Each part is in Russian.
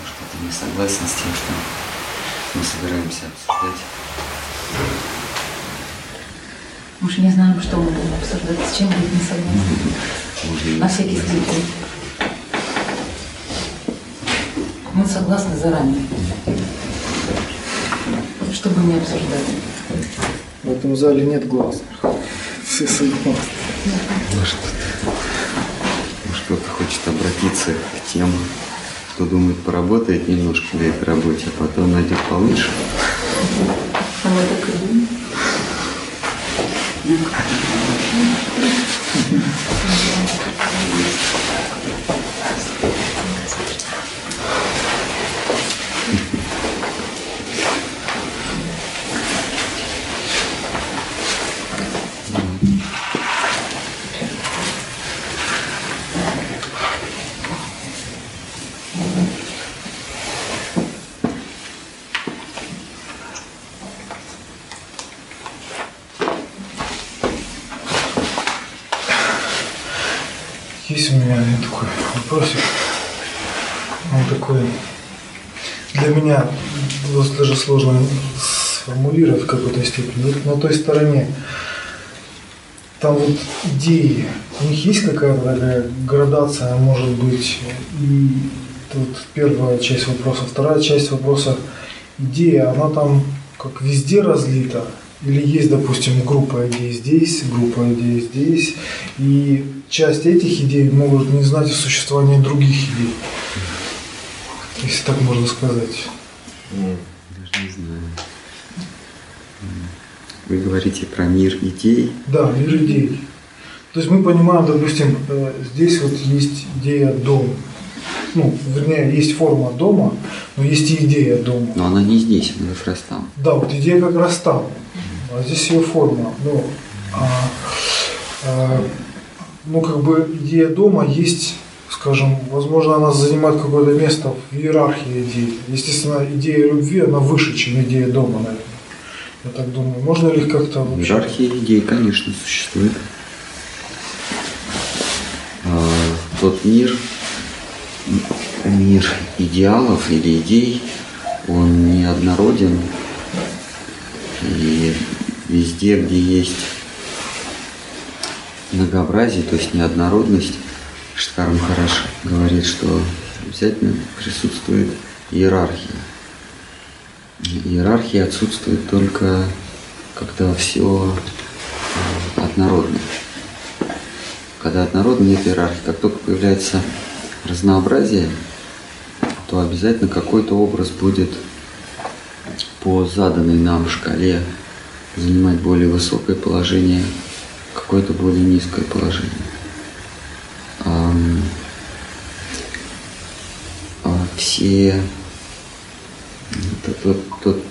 Может, ты не согласен с тем, что мы собираемся обсуждать? Мы же не знаем, что мы будем обсуждать, с чем будет не согласны. На всякий случай. Мы согласны заранее. Что бы не обсуждали. В этом зале нет глаз. Все согласны. Может, может кто-то хочет обратиться к тем, кто думает, поработает немножко на этой работе, а потом найдет получше. А мы так и думаем меня такой вопросик. Он такой для меня даже сложно сформулировать в какой-то степени. Вот на той стороне там вот идеи, у них есть какая-то такая градация, может быть, и тут первая часть вопроса, вторая часть вопроса, идея, она там как везде разлита, или есть, допустим, группа идей здесь, группа идей здесь, и часть этих идей могут не знать о существовании других идей. Если так можно сказать. Не знаю. Вы говорите про мир идей. Да, мир идей. То есть мы понимаем, допустим, э, здесь вот есть идея дома. Ну, вернее, есть форма дома, но есть и идея дома. Но она не здесь, она как раз там. Да, вот идея как раз там. А здесь ее форма. Ну, а, а, ну, как бы идея дома есть, скажем, возможно, она занимает какое-то место в иерархии идей. Естественно, идея любви, она выше, чем идея дома, наверное. Я так думаю. Можно ли как-то вообще... Иерархия идей, конечно, существует. А, Тот мир, мир идеалов или идей, он неоднороден. И везде, где есть многообразие, то есть неоднородность, Штар Махараш говорит, что обязательно присутствует иерархия. Иерархия отсутствует только когда все э, однородно. Когда однородно нет иерархии, как только появляется разнообразие, то обязательно какой-то образ будет по заданной нам шкале занимать более высокое положение, какое-то более низкое положение. Ам, а Все тот, тот-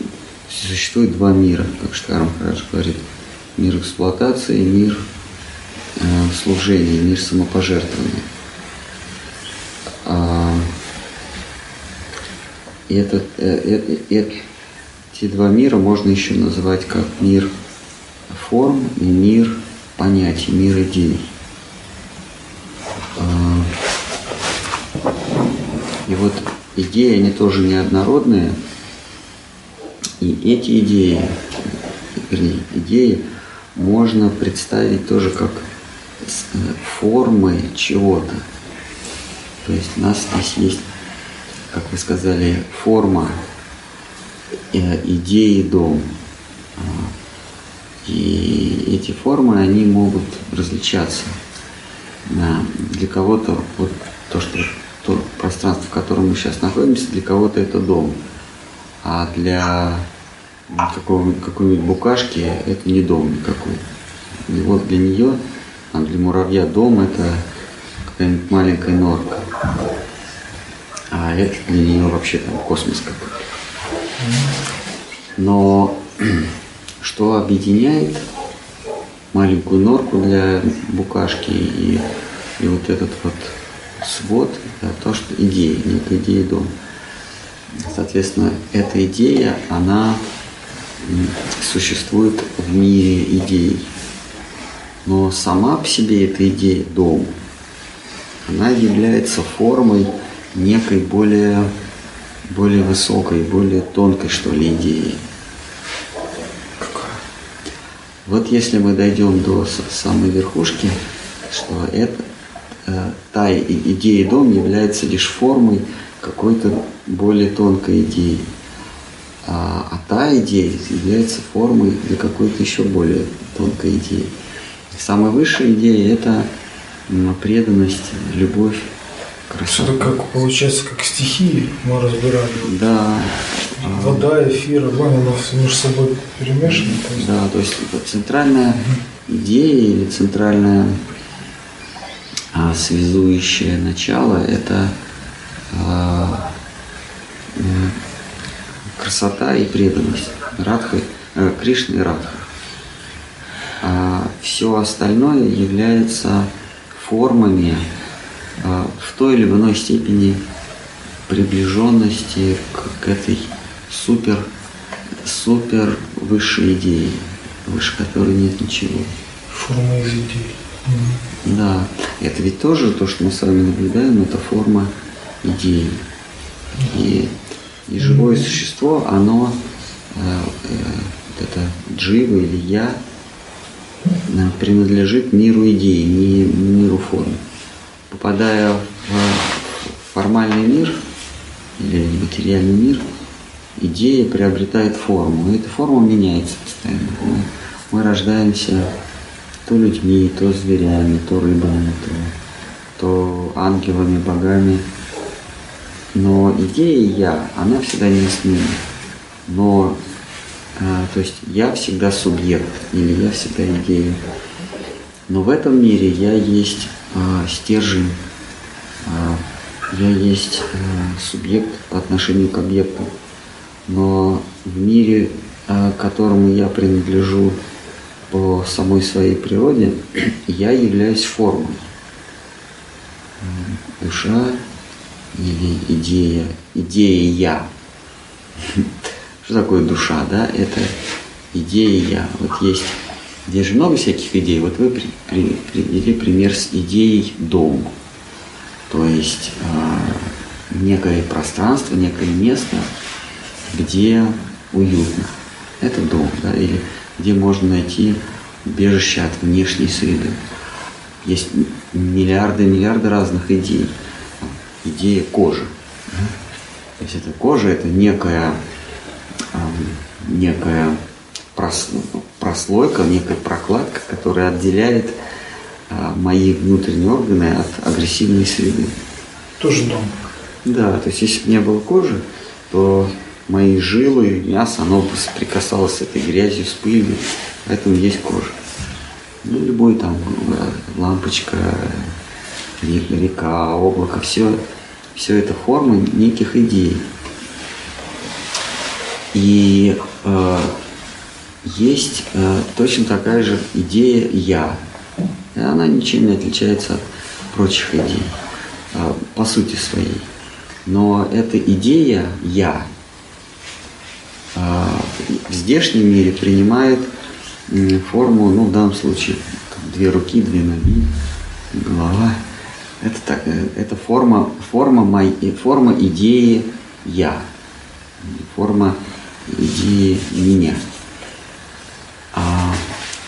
существует два мира, как Штарм Харадж говорит. Мир эксплуатации, мир э, служения, мир самопожертвования. А, этот, э, э, э, эти два мира можно еще называть как мир форм и мир понятий, мир идей. А, И вот идеи, они тоже неоднородные. И эти идеи, вернее, идеи можно представить тоже как э, формы чего-то. То есть у нас здесь есть, как вы сказали, форма э, идеи дом. А, И эти формы, они могут различаться. Для кого-то вот то, что то пространство, в котором мы сейчас находимся, для кого-то это дом. А для какой-нибудь букашки это не дом никакой. И вот для нее, а для муравья дом это какая-нибудь маленькая норка. А это для нее вообще там космос какой-то. Но что объединяет маленькую норку для букашки и, и вот этот вот свод, это то, что идея, некая идея дома. Соответственно, эта идея, она существует в мире идей. Но сама по себе эта идея дом, она является формой некой более более высокой, более тонкой, что ли. Какая? Вот если мы дойдем до самой верхушки, что это э, та и- идея дом является лишь формой какой-то более тонкой идеи. А, а та идея является формой для какой-то еще более тонкой идеи. Самая высшая идея – это преданность, любовь, красота. Что-то как получается, как стихии мы разбирали. Да, Вода, эфир, огонь, оно все между собой перемешано. Да, то есть это центральная идея или центральное а, связующее начало – это а, красота и преданность. Радха, э, Кришна и Радха. А все остальное является формами а, в той или иной степени приближенности к, к этой супер, супер высшей идее, выше которой нет ничего. форма из идей. Мгм. Да, это ведь тоже то, что мы с вами наблюдаем, это форма идеи. И, и живое существо, оно, э, э, вот это джива или я, э, принадлежит миру идей, не миру форм. Попадая в формальный мир или материальный мир, идея приобретает форму. И эта форма меняется постоянно. Мы, мы рождаемся то людьми, то зверями, то рыбами, то, то ангелами, богами. Но идея я, она всегда неизменна. Но, э, то есть я всегда субъект или я всегда идея. Но в этом мире я есть э, стержень, э, я есть э, субъект по отношению к объекту. Но в мире, э, которому я принадлежу по самой своей природе, я являюсь формой. Душа или идея, идея я. Что такое душа, да? Это идея я. Вот есть, здесь же много всяких идей. Вот вы при- при- привели пример с идеей дом. То есть а, некое пространство, некое место, где уютно. Это дом, да, или где можно найти убежище от внешней среды. Есть миллиарды и миллиарды разных идей. Идея кожи. То есть эта кожа это некая, некая прос- прослойка, некая прокладка, которая отделяет а, мои внутренние органы от агрессивной среды. Тоже дом. Да, то есть если бы не было кожи, то мои жилы, мясо, оно соприкасалось с этой грязью, с пылью, поэтому есть кожа. Ну, любой там э, лампочка, ре- река, облако, все, все это формы неких идей. И э, есть э, точно такая же идея «я». И она ничем не отличается от прочих идей э, по сути своей. Но эта идея «я» в здешнем мире принимает форму, ну, в данном случае, две руки, две ноги, голова. Это, так, э, это форма, форма, моей, форма идеи «я», форма идеи «меня». А,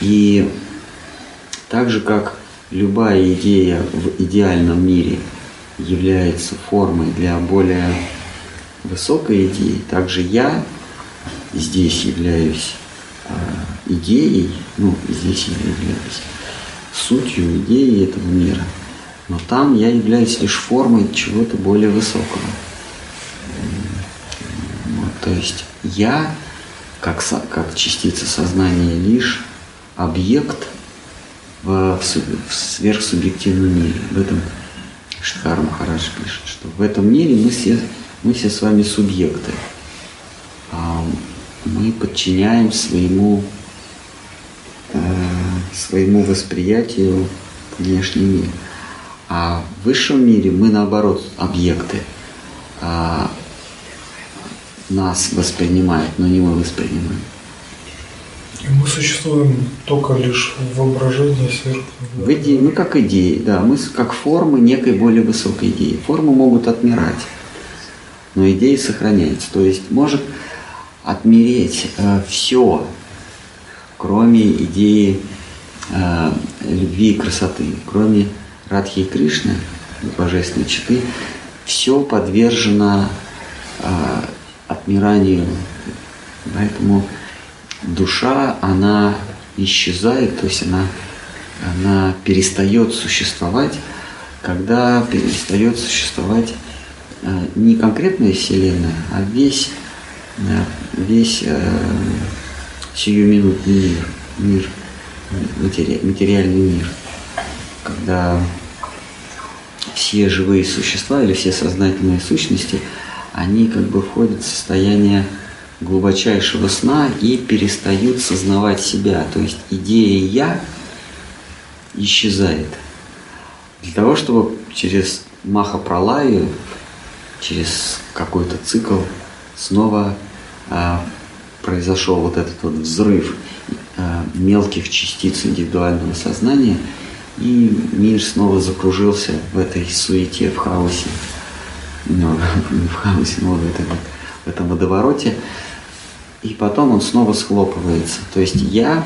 и так же, как любая идея в идеальном мире является формой для более высокой идеи, также я здесь являюсь а, идеей, ну, здесь я являюсь сутью идеи этого мира, но там я являюсь лишь формой чего-то более высокого. Вот, то есть я, как, как частица сознания, лишь объект в, в сверхсубъективном мире. В этом Штхар Махарадж пишет, что в этом мире мы все, мы все с вами субъекты. Мы подчиняем своему, э, своему восприятию внешний мир. А в высшем мире мы наоборот объекты. А нас воспринимают, но не мы воспринимаем. И мы существуем только лишь в воображении сверху. В идее, мы как идеи, да, мы как формы некой более высокой идеи. Формы могут отмирать, но идея сохраняется. То есть может отмереть э, все, кроме идеи э, любви и красоты, кроме Радхи и Кришны, божественной читы, все подвержено э, отмиранию. Поэтому душа, она исчезает, то есть она, она перестает существовать, когда перестает существовать э, не конкретная Вселенная, а весь, э, весь э, сиюминутный мир, мир матери, материальный мир, когда все живые существа или все сознательные сущности, они как бы входят в состояние глубочайшего сна и перестают сознавать себя. То есть идея «я» исчезает. Для того, чтобы через Маха-Пралаю, через какой-то цикл снова произошел вот этот вот взрыв а, мелких частиц индивидуального сознания, и мир снова закружился в этой суете, в хаосе. Ну, в хаосе, но в этом, в этом водовороте и потом он снова схлопывается. То есть я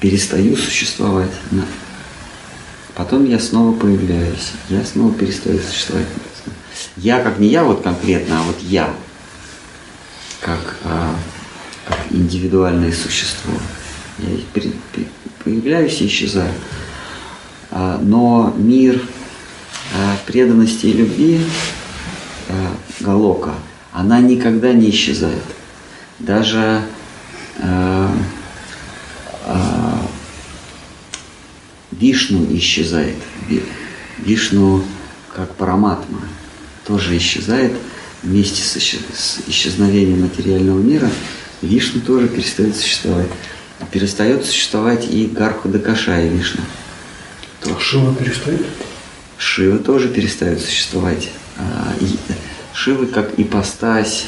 перестаю существовать. Потом я снова появляюсь. Я снова перестаю существовать. Я как не я вот конкретно, а вот я как, а, как индивидуальное существо. Я появляюсь и исчезаю. А, но мир а, преданности и любви а, Галока, она никогда не исчезает даже э, э, Вишну исчезает. Вишну как параматма тоже исчезает вместе с, с исчезновением материального мира. Вишну тоже перестает существовать. Перестает существовать и Гарху Дакаша и Вишну. То Шива перестает? Шива тоже перестает существовать. А, Шива как ипостась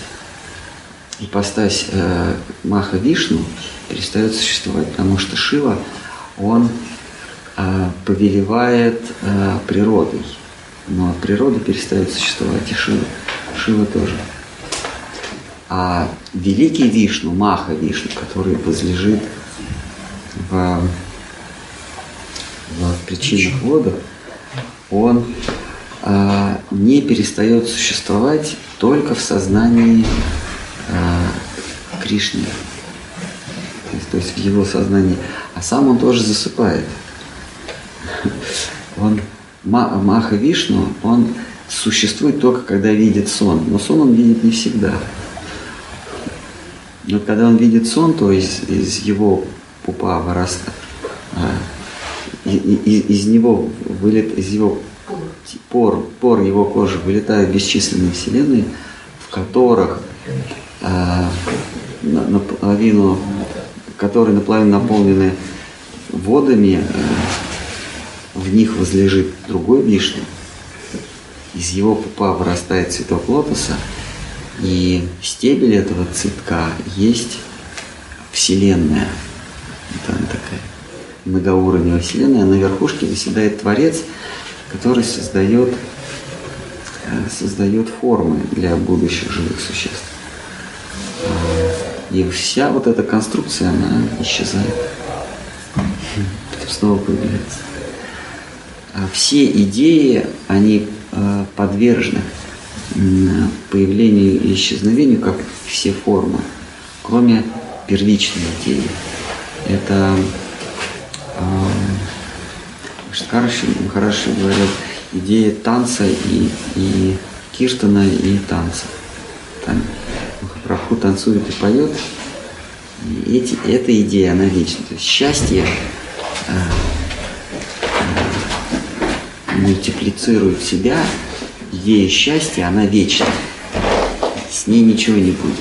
ипостась э, Маха Вишну перестает существовать, потому что Шива, он э, повелевает э, природой, но природа перестает существовать, и Шива, Шива тоже. А великий Вишну, Маха Вишну, который возлежит в, в причинах водах, он э, не перестает существовать только в сознании э, Кришне, то есть, то есть в его сознании, а сам он тоже засыпает. Он Маха Вишну, он существует только когда видит сон, но сон он видит не всегда. Но когда он видит сон, то из, из его пупа вырастает, а, из, из него вылет, из его пор, пор его кожи вылетают бесчисленные вселенные, в которых а, наполовину, которые наполовину наполнены водами, э, в них возлежит другой вишня. Из его пупа вырастает цветок лотоса, и в стебеле этого цветка есть Вселенная. Там такая многоуровневая Вселенная, на верхушке выседает Творец, который создает, э, создает формы для будущих живых существ. И вся вот эта конструкция, она исчезает. Снова появляется. А все идеи, они подвержены появлению и исчезновению, как все формы, кроме первичной идеи. Это хорошо, хорошо говорят, идея танца и, и Киртана и танца. Там Прабху танцует и поет. И эти, эта идея, она вечна. То есть счастье э, э, мультиплицирует себя, идея счастья, она вечна. С ней ничего не будет.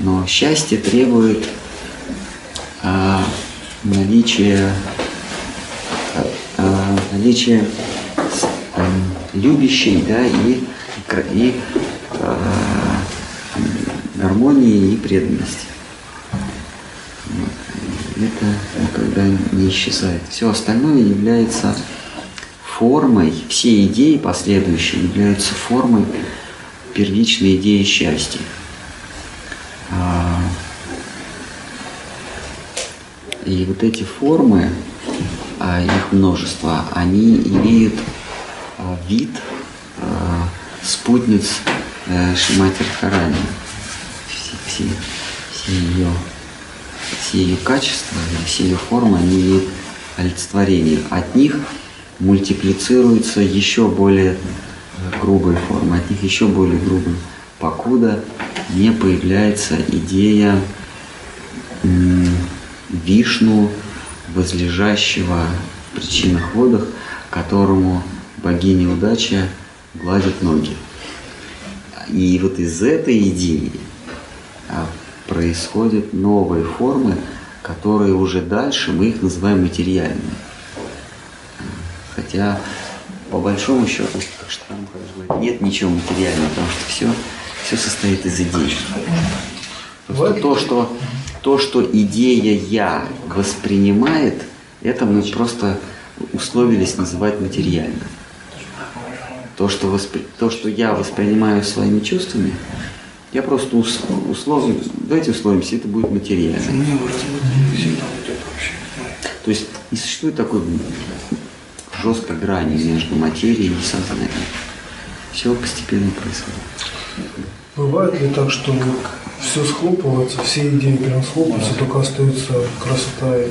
Но счастье требует э, наличия, э, э, наличия э, любящей, да, и, и э, гармонии и преданности. Это никогда не исчезает. Все остальное является формой, все идеи последующие являются формой первичная идея счастья. А, и вот эти формы, а, их множество, они имеют а, вид спутниц э, Шимати Радхарани. Все, все, все ее все ее качества, все ее формы, они имеют олицетворение. От них мультиплицируются еще более э, грубые формы, от них еще более грубые, покуда не появляется идея Вишну, возлежащего в причинах водах, которому богиня удача гладит ноги. И вот из этой идеи а, происходят новые формы, которые уже дальше мы их называем материальными. Хотя, по большому счету, как Штам говорит, нет ничего материального, потому что все, все состоит из идей. Просто то, что, то, что идея «я» воспринимает, это мы просто условились называть материальным. То, что, воспри... то, что я воспринимаю своими чувствами, я просто ус... условно, давайте условимся, это будет материально. То есть не существует такой жесткой грани между материей и сознанием. Все постепенно происходит. Бывает ли так, что все схлопывается, все идеи прям схлопываются, только остается красота и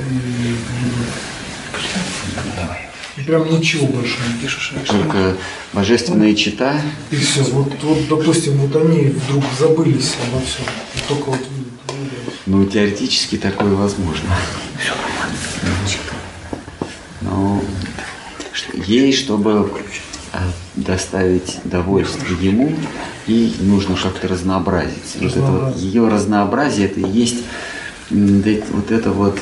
и прям ничего больше не пишешь. Только божественная чита. И все. Вот, вот, допустим, вот они вдруг забылись обо всем. И только вот ну, теоретически такое возможно. Но ей, чтобы доставить довольство ему, и нужно как-то разнообразить. Вот это вот, ее разнообразие, это и есть вот это вот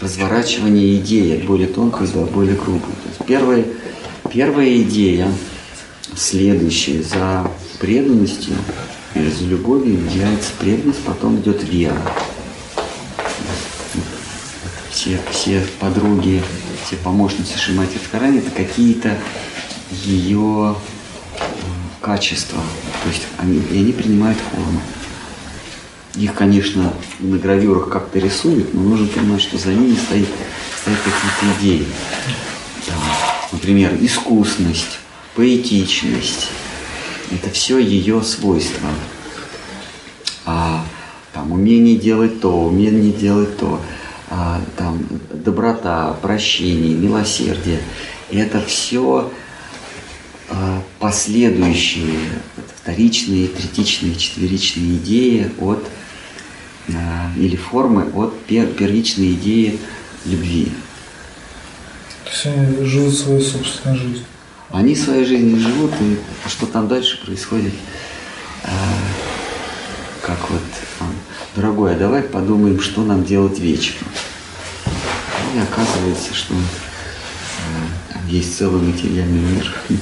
разворачивание идеи от более тонкой до более крупной. То есть первая, первая идея, следующая за преданностью или за любовью является преданность, потом идет вера. Все, все подруги, все помощницы Шимати Тхарани это какие-то ее э, качества. То есть они, и они принимают форму. Их, конечно, на гравюрах как-то рисуют, но нужно понимать, что за ними стоит, стоят какие-то идеи. Там, например, искусность, поэтичность. Это все ее свойства. А, там, умение делать то, умение делать то. А, там, доброта, прощение, милосердие. Это все а, последующие вторичные, третичные, четверичные идеи от Э, или формы от пер, первичной идеи любви. То есть они живут свою собственную жизнь. Они своей жизнью живут, и что там дальше происходит, как вот, дорогой, а давай подумаем, что нам делать вечером. И оказывается, что есть целый материальный мир.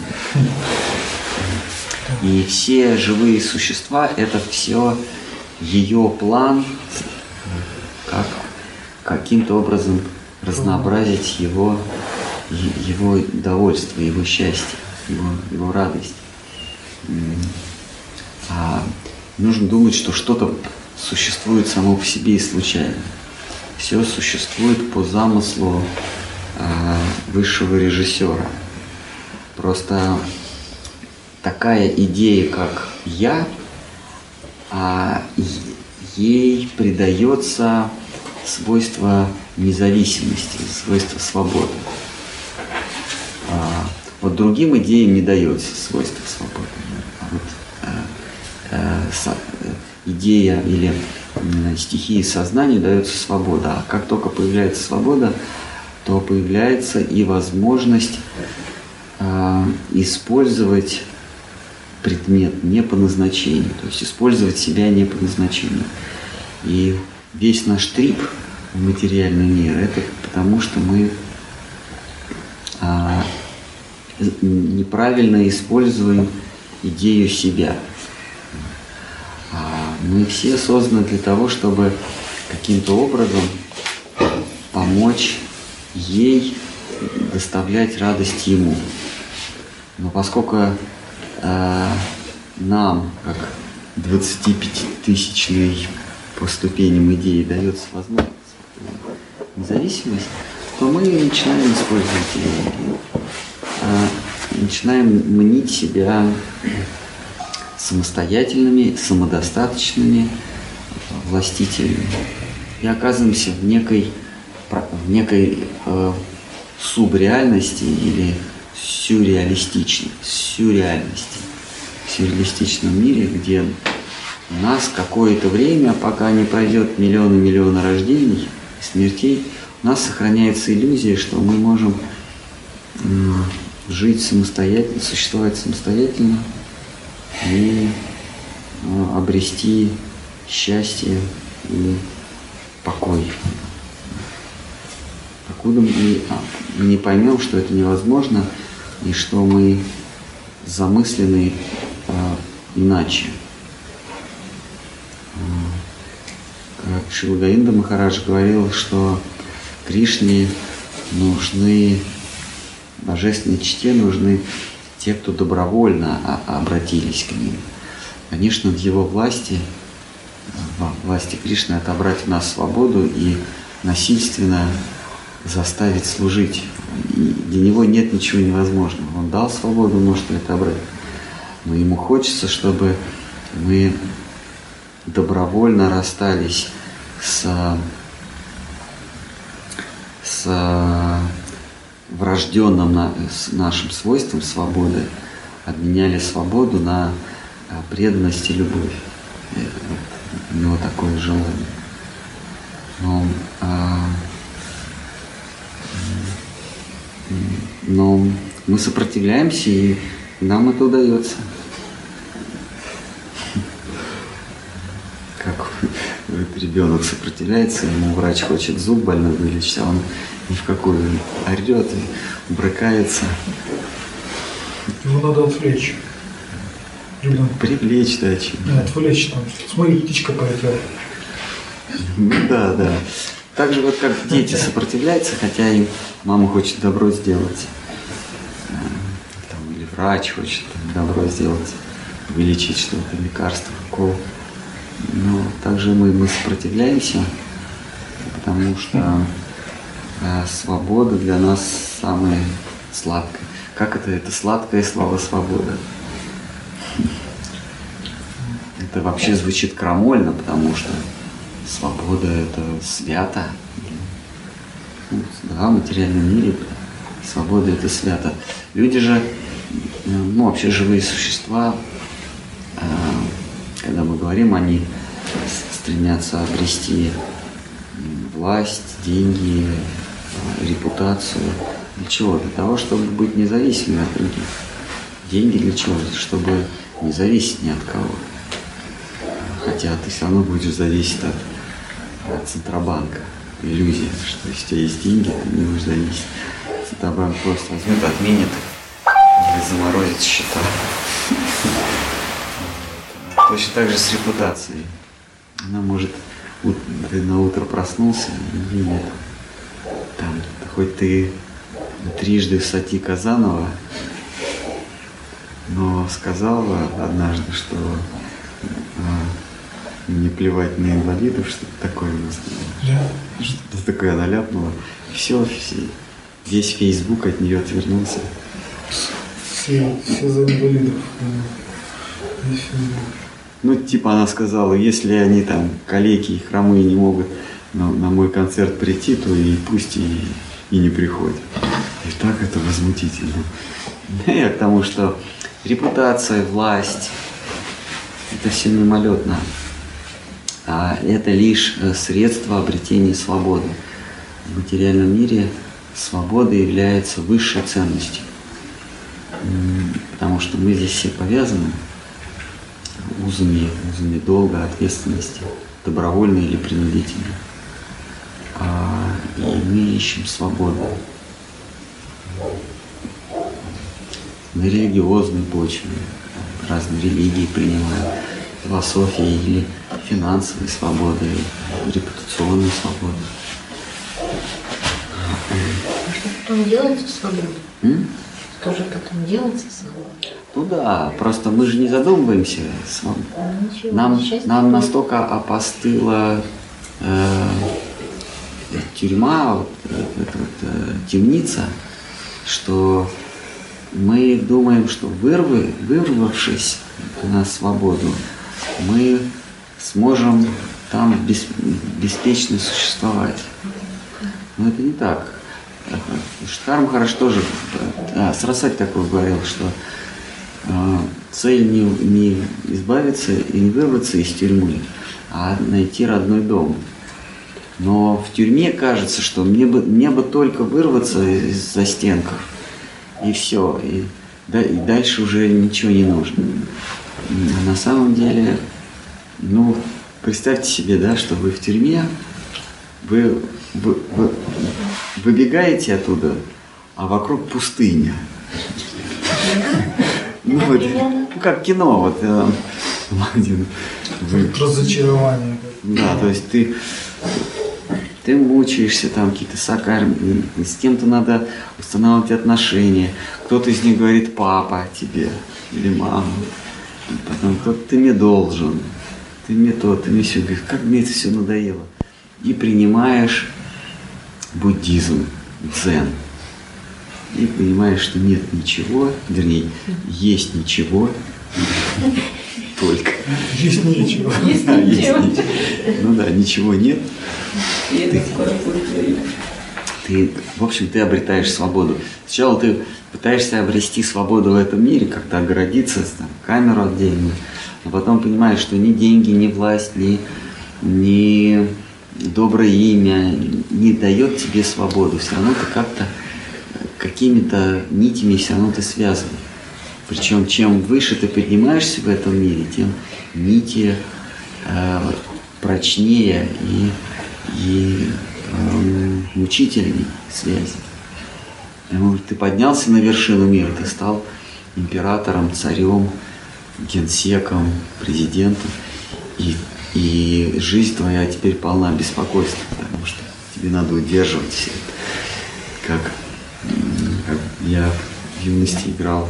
И все живые существа – это все ее план, как каким-то образом разнообразить его, его довольство, его счастье, его, его радость. А нужно думать, что что-то существует само по себе и случайно. Все существует по замыслу э, высшего режиссера. Просто такая идея, как я, а ей придается свойство независимости, свойство свободы. А вот другим идеям не дается свойство свободы. А вот, а, а, идея или стихии сознания дается свобода. А как только появляется свобода, то появляется и возможность а, использовать предмет не по назначению, то есть использовать себя не по назначению. И весь наш трип в материальный мир – это потому, что мы а, неправильно используем идею себя. Мы все созданы для того, чтобы каким-то образом помочь ей доставлять радость ему. Но поскольку Э, нам, как 25-тысячной по ступеням идеи дается возможность независимость, то мы начинаем использовать ее. А, начинаем мнить себя самостоятельными, самодостаточными властителями. И оказываемся в некой, в некой э, субреальности или сюрреалистичной, сюрреальности, сюрреалистичном мире, где у нас какое-то время, пока не пройдет миллионы миллионы рождений и смертей, у нас сохраняется иллюзия, что мы можем жить самостоятельно, существовать самостоятельно и э, обрести счастье и покой. Покуда мы а, не поймем, что это невозможно и что мы замыслены а, иначе. Как Шилгаинда Махарадж говорил, что Кришне нужны, божественной чте нужны те, кто добровольно обратились к ним. Конечно, в его власти, в власти Кришны отобрать у нас свободу и насильственно заставить служить. И для него нет ничего невозможного. Он дал свободу, может ли отобрать. Но ему хочется, чтобы мы добровольно расстались с, с врожденным нашим свойством свободы, обменяли свободу на а, преданность и любовь. У него такое желание. Но, а, но мы сопротивляемся, и нам это удается. Как ребенок сопротивляется, ему врач хочет зуб больной вылечить, а он ни в какую орет и брыкается. Его надо отвлечь. Ребенка. Привлечь, да, чем. Да, отвлечь там. Смотри, птичка полетела. Ну да, да. Так же вот как дети сопротивляются, хотя им мама хочет добро сделать. Э, там, или врач хочет добро сделать, вылечить что-то, лекарство, укол. Но также мы, мы сопротивляемся, потому что свобода для нас самая сладкая. Как это? Это сладкое слово свобода. Это вообще звучит крамольно, потому что свобода это свято. Да, в материальном мире свобода это свято. Люди же, ну вообще живые существа, э, когда мы говорим, они стремятся обрести власть, деньги, репутацию. Для чего? Для того, чтобы быть независимыми от других. Деньги для чего? Чтобы не зависеть ни от кого. Хотя ты все равно будешь зависеть от, от Центробанка. Иллюзия, что если у тебя есть деньги, ты не будешь зависеть. Центробанк просто возьмет, отменит или заморозит счета. Точно так же с репутацией. Она может ты на утро проснулся нет. Там, хоть ты трижды сати Казанова, но сказала однажды, что а, не плевать на инвалидов, что-то такое у нас было. Да. Что-то такое она ляпнула. И все, все, весь Фейсбук от нее отвернулся. Все, все за инвалидов. Ну, типа она сказала, если они там калеки и хромые не могут на, на мой концерт прийти, то и пусть и, и не приходят. И так это возмутительно. Я к тому, что репутация, власть, это все мимолетно. А это лишь э, средство обретения свободы. В материальном мире свобода является высшей ценностью. Потому что мы здесь все повязаны узами, узами долга, ответственности, добровольно или принудительно. А, и мы ищем свободу на религиозной почве, разные религии принимают, философии или финансовой свободы, репутационной свободы. А что потом делается с свободой? М? Что же потом делается с свободой? Ну да, просто мы же не задумываемся. с вами. Ничего, Нам, нам настолько опостыла э, тюрьма, вот, э, эта вот, э, темница, что мы думаем, что вырвы, вырвавшись на свободу, мы сможем там бес- беспечно существовать. Но это не так. Штарм хорошо тоже, а, Сарасвати такой говорил, что э, цель не, не избавиться и не вырваться из тюрьмы, а найти родной дом. Но в тюрьме кажется, что мне бы, мне бы только вырваться из застенков, и все, и, да- и дальше уже ничего не нужно. А на самом деле, ну, представьте себе, да, что вы в тюрьме, вы, вы- вы- выбегаете оттуда, а вокруг пустыня. Ну, вот, ну, как кино, вот э, вы- Разочарование. да, то есть ты, ты мучаешься там, какие-то сакарми, с кем-то надо устанавливать отношения. Кто-то из них говорит папа тебе или мама. Потом кто-то ты мне должен, ты мне то, ты мне все. Как мне это все надоело. И принимаешь буддизм, дзен. И понимаешь, что нет ничего, вернее, есть ничего, только. Есть нечего. Есть Да, есть ничего. Ну да, ничего нет. И это скоро будет время. Ты, в общем, ты обретаешь свободу. Сначала ты пытаешься обрести свободу в этом мире, как-то оградиться, там, камеру отдельную, а потом понимаешь, что ни деньги, ни власть, ни, ни доброе имя не дает тебе свободу. Все равно ты как-то какими-то нитями все равно ты связан. Причем чем выше ты поднимаешься в этом мире, тем нити э, прочнее и, и эм, мучительней связи. Потому что Ты поднялся на вершину мира, ты стал императором, царем, генсеком, президентом, и, и жизнь твоя теперь полна беспокойства, потому что тебе надо удерживать все это. Как, как я в юности играл,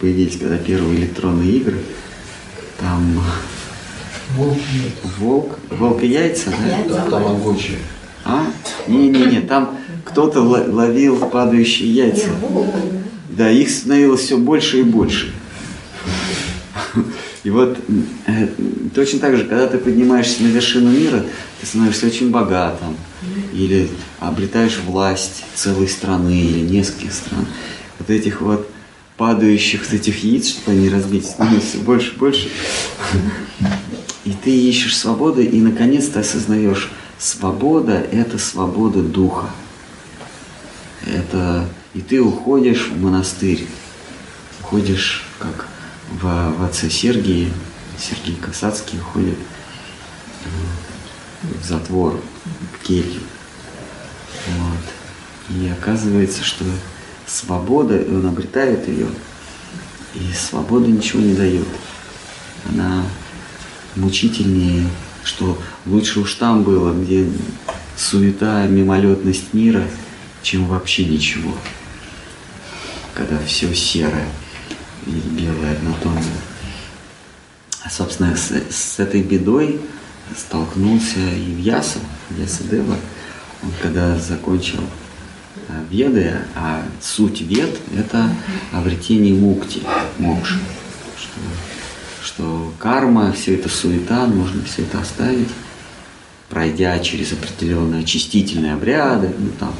появились когда первые электронные игры, там Волк волк, волк и яйца, да? Тамагочи. А? Не-не-не, там кто-то ло- ловил падающие яйца. Да, их становилось все больше и больше. И вот э, точно так же, когда ты поднимаешься на вершину мира, ты становишься очень богатым. Или обретаешь власть целой страны или нескольких стран. Вот этих вот падающих этих яиц, чтобы они разбить, становится все больше и больше. И ты ищешь свободы, и наконец-то осознаешь, свобода – это свобода духа. Это и ты уходишь в монастырь, уходишь как в, в отце Сергии, Сергий Касацкий уходит э, в затвор, в келью. Вот. И оказывается, что свобода, и он обретает ее, и свобода ничего не дает. Она мучительнее, что лучше уж там было, где суета, мимолетность мира, чем вообще ничего. Когда все серое и белое однотонное. А, собственно, с, с этой бедой столкнулся и Вьяса, Вьясадева. Он когда закончил Веды, а суть Вед – это обретение мукти, мокши. Что, что карма, все это суета, нужно все это оставить, пройдя через определенные очистительные обряды, ну там,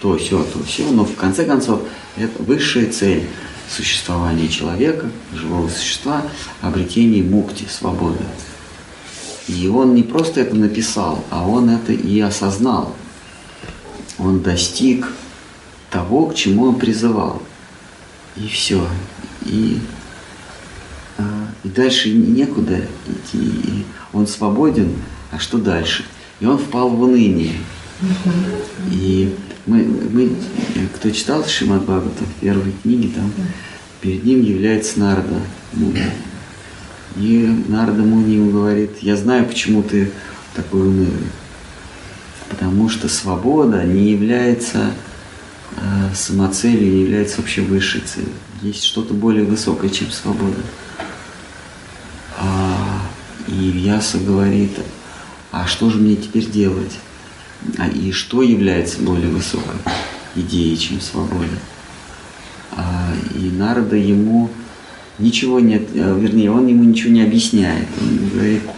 то, все, то, все, но в конце концов это высшая цель существования человека, живого существа, обретение мукти, свободы. И он не просто это написал, а он это и осознал. Он достиг того, к чему он призывал. И все. И, а, и дальше некуда идти. И он свободен, а что дальше? И он впал в уныние. И мы, мы, кто читал Шимат Бхагавата в первой книге, там перед ним является Нарда Муни. И Нарда Муни ему говорит, я знаю, почему ты такой унылый. Потому что свобода не является э, самоцелью не является вообще высшей целью. Есть что-то более высокое, чем свобода. А, и Вьяса говорит, а что же мне теперь делать? А, и что является более высокой идеей, чем свобода? А, и Нарада ему ничего не, э, вернее, он ему ничего не объясняет. Он говорит, «А,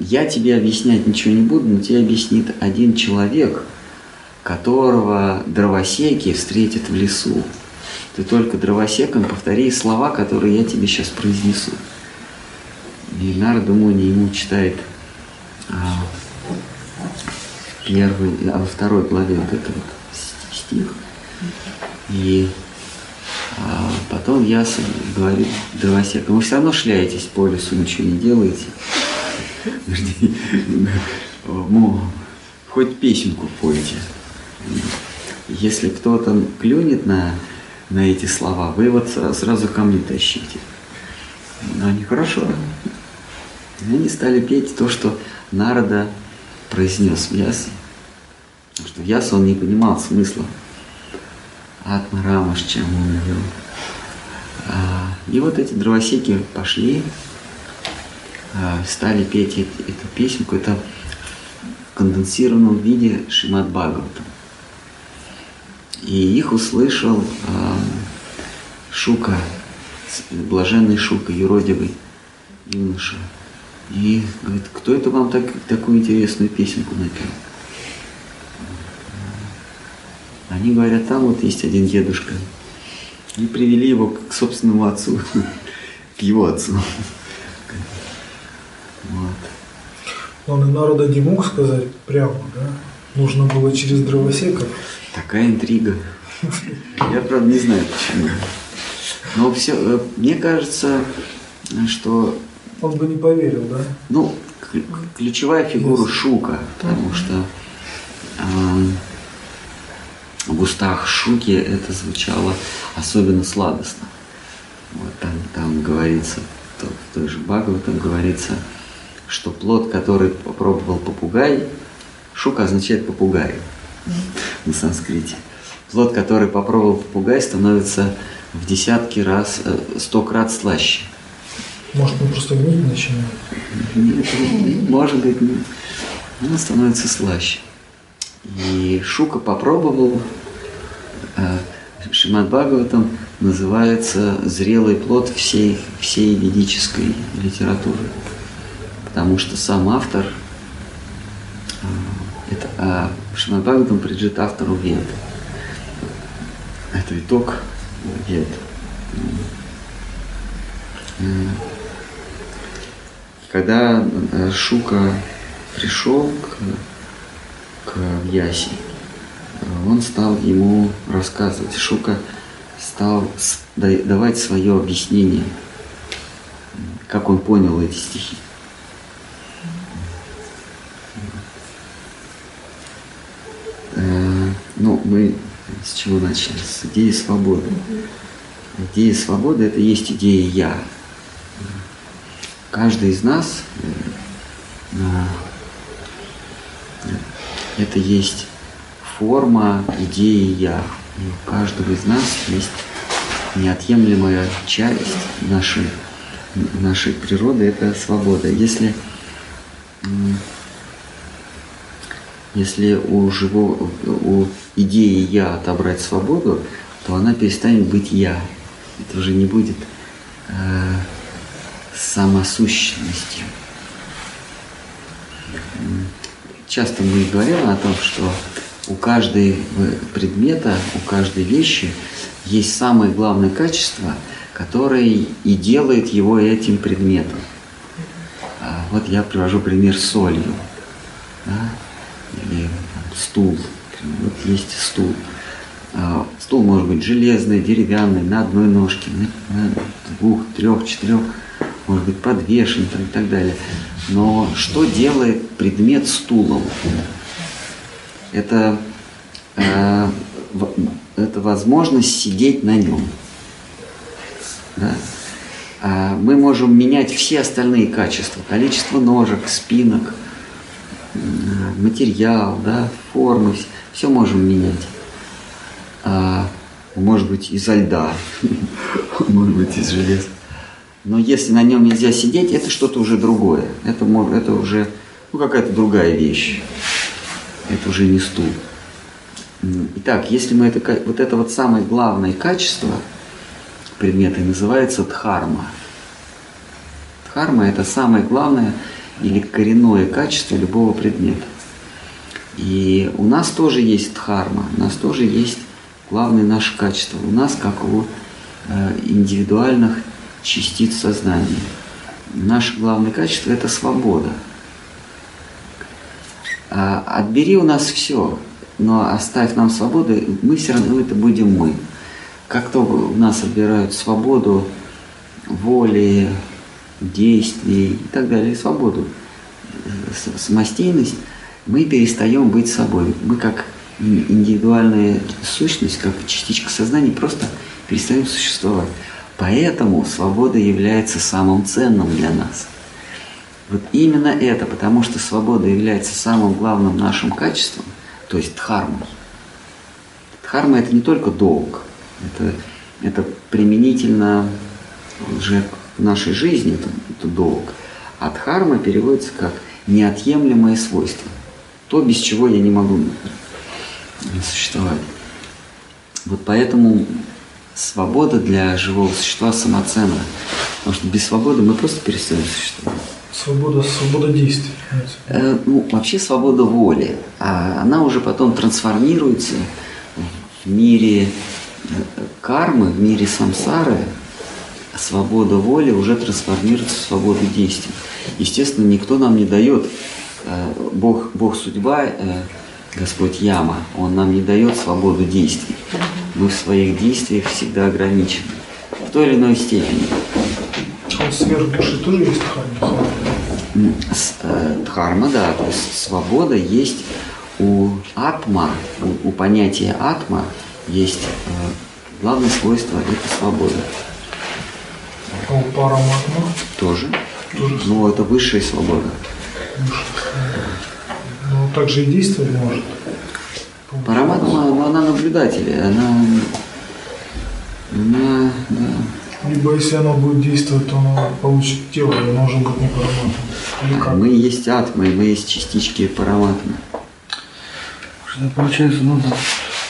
я тебе объяснять ничего не буду, но тебе объяснит один человек, которого дровосеки встретят в лесу. Ты только дровосеком повтори слова, которые я тебе сейчас произнесу. И Нарда Муни ему читает а, первый, а во второй главе вот этот вот стих. И а потом Ясен говорит дровосекам, вы все равно шляетесь по лесу, ничего не делаете. Хоть песенку пойте. Если кто-то клюнет на, на эти слова, вы вот сразу ко мне тащите. Но они хорошо. И они стали петь то, что Народа произнес в Ясе. Что в Ясе он не понимал смысла Атмарамаш, чем он вел. А, и вот эти дровосеки пошли, стали петь эту песенку. Это в конденсированном виде Шимат Бхагавата. И их услышал а, Шука, блаженный Шука, юродивый юноша. И говорит, кто это вам так, такую интересную песенку напел? Они говорят, там вот есть один дедушка. И привели его к собственному отцу, к его отцу. Вот. Он и народа не мог сказать прямо, да? Нужно было через дровосеков. Такая интрига. Я, правда, не знаю почему. Но все, э, мне кажется, что... Он бы не поверил, да? Ну, ключевая фигура Шука, потому что э, в устах Шуки это звучало особенно сладостно. Вот там, там говорится, в той же Багове там говорится, что плод, который попробовал попугай, шука означает попугай на санскрите. Плод, который попробовал попугай, становится в десятки раз, э, сто крат слаще. Может, он просто гнить начинает? Нет, может быть, нет. Она становится слаще. И Шука попробовал, э, Шимат Бхагаватам называется «Зрелый плод всей, всей ведической литературы», потому что сам автор, э, это, а Шимат Бхагаватам принадлежит автору Вед. Это итог Вед. Э, когда Шука пришел к к Ясе, он стал ему рассказывать. Шука стал давать свое объяснение, как он понял эти стихи. Э, ну, мы с чего начали? С идеи свободы. Идея свободы – это есть идея «я». Каждый из нас э, это есть форма идеи «я». И у каждого из нас есть неотъемлемая часть нашей, нашей природы – это свобода. Если, если у, живого, у идеи «я» отобрать свободу, то она перестанет быть «я». Это уже не будет э, самосущностью часто мы говорим о том, что у каждой предмета, у каждой вещи есть самое главное качество, которое и делает его этим предметом. А вот я привожу пример солью. Стул. Вот есть стул. А, стул может быть железный, деревянный, на одной ножке, на двух, трех, четырех, может быть подвешен и так далее. Но что делает предмет стулом? Это, э, это возможность сидеть на нем. Да? А мы можем менять все остальные качества. Количество ножек, спинок, материал, да, формы. Все можем менять. а, может быть изо льда, может быть из железа. Но если на нем нельзя сидеть, это что-то уже другое. Это, это уже ну, какая-то другая вещь. Это уже не стул. Итак, если мы это, вот это вот самое главное качество предмета называется дхарма. Дхарма – это самое главное или коренное качество любого предмета. И у нас тоже есть дхарма, у нас тоже есть главное наше качество. У нас, как у э, индивидуальных частиц сознания. Наше главное качество – это свобода. А отбери у нас все, но оставь нам свободу, мы все равно это будем мы. Как только у нас отбирают свободу воли, действий и так далее, свободу, самостоятельность, мы перестаем быть собой. Мы как индивидуальная сущность, как частичка сознания, просто перестаем существовать. Поэтому свобода является самым ценным для нас. Вот именно это, потому что свобода является самым главным нашим качеством, то есть дхармой. Дхарма – это не только долг, это, это применительно уже в нашей жизни, это, это долг. А дхарма переводится как неотъемлемое свойство. То, без чего я не могу существовать. Вот поэтому свобода для живого существа самоценна. Потому что без свободы мы просто перестаем существовать. Свобода, свобода действий. Э, ну, вообще свобода воли. А она уже потом трансформируется в мире э, кармы, в мире самсары. Свобода воли уже трансформируется в свободу действий. Естественно, никто нам не дает, э, Бог, Бог судьба, э, Господь Яма, Он нам не дает свободу действий. Мы в своих действиях всегда ограничены. В той или иной степени. А сверх души тоже есть дхарма? Э, дхарма, да, то есть свобода есть у атма, у, у понятия атма есть э, главное свойство – это свобода. Параматма? Тоже. Тоже Но это высшая свобода. Ну, также и действовать может. Параматма, но она наблюдатель, она, она, да. Либо если она будет действовать, то она получит тело, и она уже будет не параматма. Мы есть атма, и мы есть частички параматмы. Получается, надо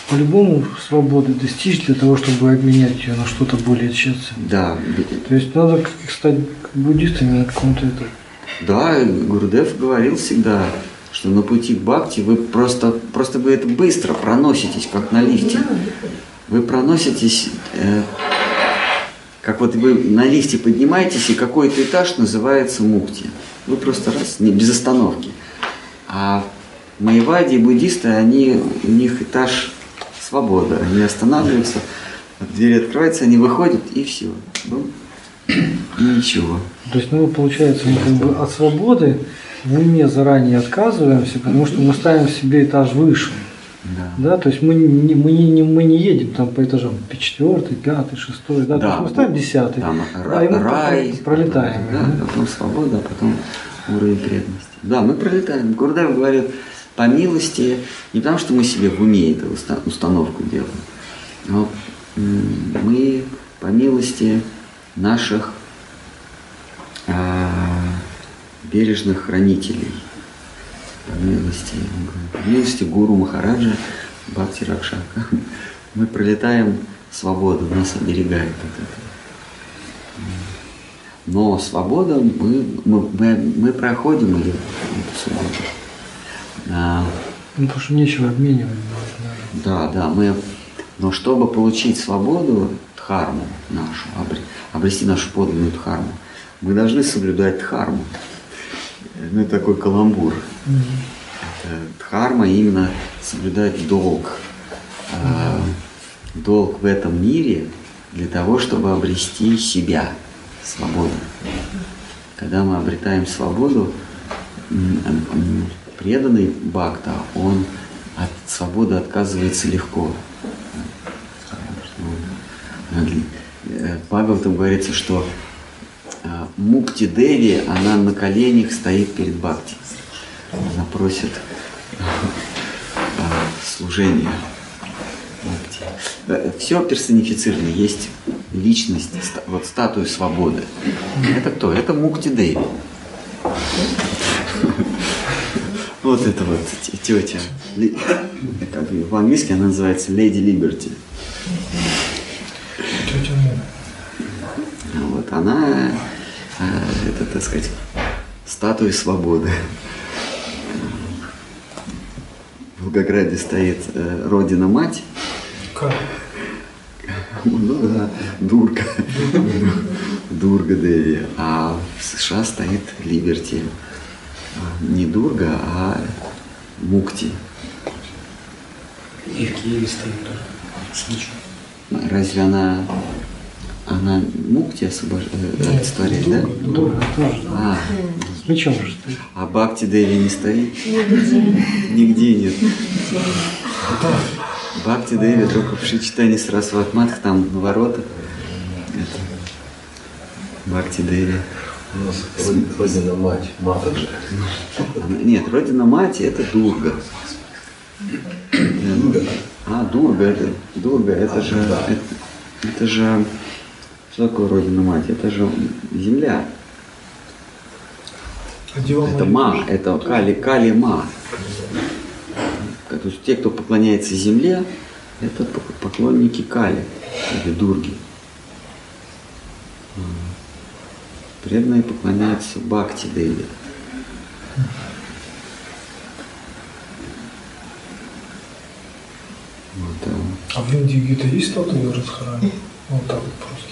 по-любому свободы достичь для того, чтобы обменять ее на что-то более тщательное. Да, То есть надо стать буддистами на каком-то этапе. да, Гурдев говорил всегда, что на пути к бхакти вы просто, просто вы это быстро проноситесь, как на лифте. Вы проноситесь, э, как вот вы на лифте поднимаетесь, и какой-то этаж называется мукти. Вы просто раз, не, без остановки. А майвади и буддисты, они, у них этаж свобода. Они останавливаются, дверь открывается, они выходят, и все. Ну, ничего. То есть, ну, получается, мы как бы от свободы в уме заранее отказываемся, потому что мы ставим себе этаж выше. Да. Да, то есть мы не, мы не, мы не едем там по этажам четвертый, пятый, шестой, да, то есть мы ставим десятый, Там да, и мы рай, пролетаем. Да, потом свобода, а потом уровень преданности. Да, мы пролетаем. Гурдев говорит, по милости, не потому что мы себе в уме эту уста- установку делаем, но мы по милости наших а, бережных хранителей, по милости, по милости гуру Махараджа Бхакти Ракшака, мы пролетаем свободу, нас оберегает от этого. Но свобода, мы, мы, мы, мы проходим ее, свободу. А, Ну, потому что нечего обменивать. да. да, да, мы, но чтобы получить свободу, дхарму нашу, обре- обрести нашу подлинную дхарму, мы должны соблюдать дхарму. Ну, это такой каламбур. Это дхарма именно соблюдать долг. А, долг в этом мире для того, чтобы обрести себя, свободу. Когда мы обретаем свободу, преданный бхакта, он от свободы отказывается легко. Э, В Бхагаватам говорится, что а, Мукти Деви, она на коленях стоит перед Бхакти. Она просит а, служения. Все персонифицировано. Есть личность, вот статуя свободы. Это кто? Это Мукти Деви. Вот это вот те- тетя. Ли- это В-английски она называется Леди Либерти. Вот она, э, это, так сказать, статуя свободы. В Волгограде стоит э, Родина-мать, Как? ну да, Дурга, Дурга Деви, а в США стоит Либерти. Не Дурга, а Мукти. И в Киеве стоит тоже. С. Разве она, она Мукти освобож- э, олицетворяет, да? Дурга тоже. А, С мечом же стоит. а Бхакти Деви не стоит? Нигде нет. Бхакти Деви только в Шичтане Сарасват Матх, там на воротах. Бхакти Деви. У нас роди- родина мать, Матаджи. Она- Нет, родина мать это Дурга. Э, А, Дурга, это Дурга, это же, это, это же, что такое родина мать? Это же земля. А Это ма, это кали, кали ма. То есть те, кто поклоняется земле, это пок- поклонники кали или дурги. Преданные поклоняются Бхакти Деви. Вот, а А в Индии где-то есть статуя Радхарани? Вот так вот просто.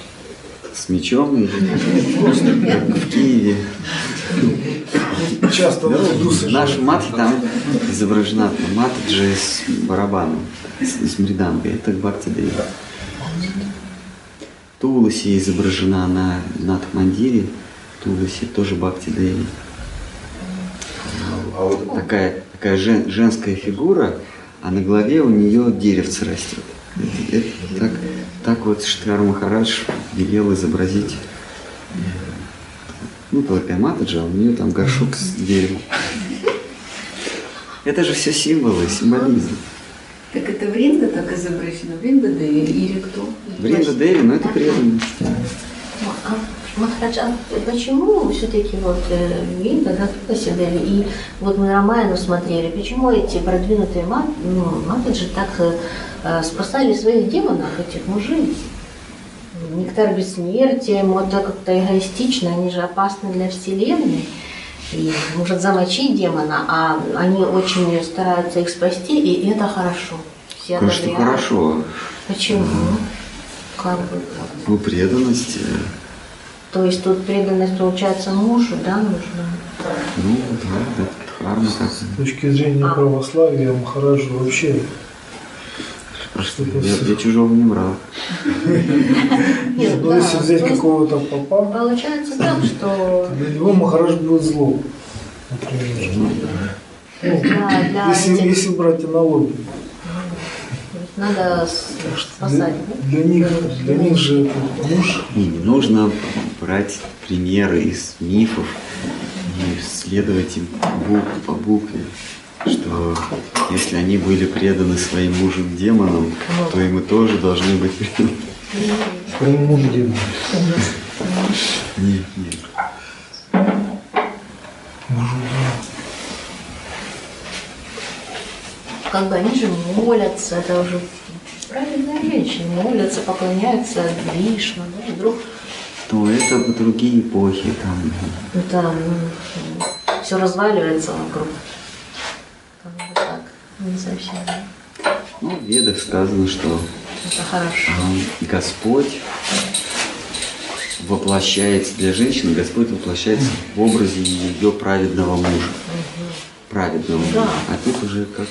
с мечом или в Киеве. Часто Да, в виду в нашем матхе там изображена там матаджи с барабаном, с, с мридангой. Это Бхакти Деви. Туласи изображена на Натхмандире. Туласи тоже Бхакти Деви. А вот Такая, такая жен- женская фигура, а на голове у нее деревце растет. Это- это так, так вот Штхар Махарадж велел изобразить ну, только Матаджа, а у нее там горшок с деревом. Это же все символы, символизм. Так это Вринда так изображено? Вринда Деви или кто? Вринда Деви, но это преданность. А, Махарадж, а почему все-таки вот Винда, да, Туласи Деви, и вот мы Рамаяну смотрели, почему эти продвинутые мат, ну, матаджи так э, э, спасали своих демонов, этих мужей? Нектар бессмертия, это как-то эгоистично, они же опасны для Вселенной. И может замочить демона, а они очень стараются их спасти, и это хорошо. Все Конечно, одобряют. хорошо. Почему? Как бы. Ну, преданность, э, То есть тут преданность, получается, мужу, да, нужна? ну, да, так. С точки зрения православия Махараджу вообще Просто я, я чужого не брал. Нет, Ну, да, если взять какого-то попа, Получается так, что для него Махарадж будет зло. Например. Если, этих- если брать аналогию. Надо Для, спасать. да? для них, для них же муж И не нужно брать примеры из мифов и следовать им букву по букве, что если они были преданы своим мужем демонам, то и мы тоже должны быть преданы. Своему мужу демону. Нет, нет. мужу, Как бы они же молятся, это уже правильные женщины, молятся, поклоняются Вишну, да, вдруг То это другие эпохи, там это все разваливается вокруг. Как бы так, не совсем. да. ну, в ведах сказано, что Это хорошо. Господь воплощается для женщины, Господь воплощается в образе ее праведного мужа. Праведного мужа. Да. А тут уже как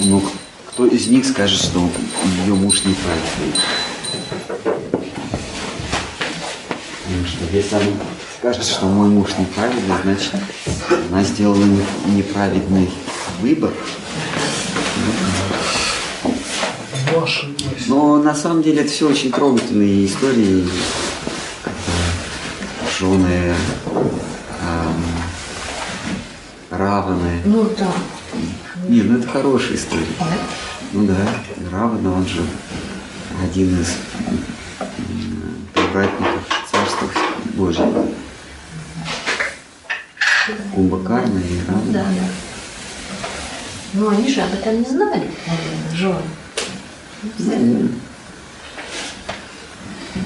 Ну, кто из них скажет, что ее муж неправедный? Потому что если она скажет, что мой муж неправедный, значит, она сделала не- неправедный выбор. ну. Но на самом деле это все очень трогательные истории. Жены эм, Раваны. Ну да. Не, ну это хорошая история. Ну да, Равана, он же один из привратников Царства Божьего. Кумбакарна и Равана. Да, да. Ну, они же об этом не знали, наверное, жены. Ну,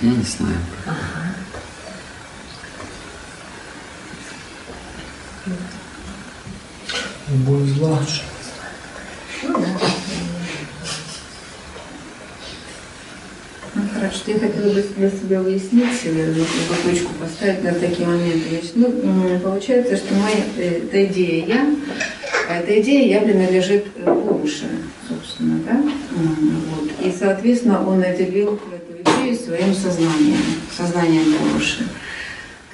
Я не знаю. Любовь зла. Ну хорошо, я хотела бы для себя выяснить, э, такую точку поставить на такие моменты. Значит, ну, получается, что мы, э, эта идея «я», а эта идея «я» принадлежит э, Пуруше, собственно, да? Вот. И, соответственно, он наделил эту идею своим сознанием, сознанием Пуруши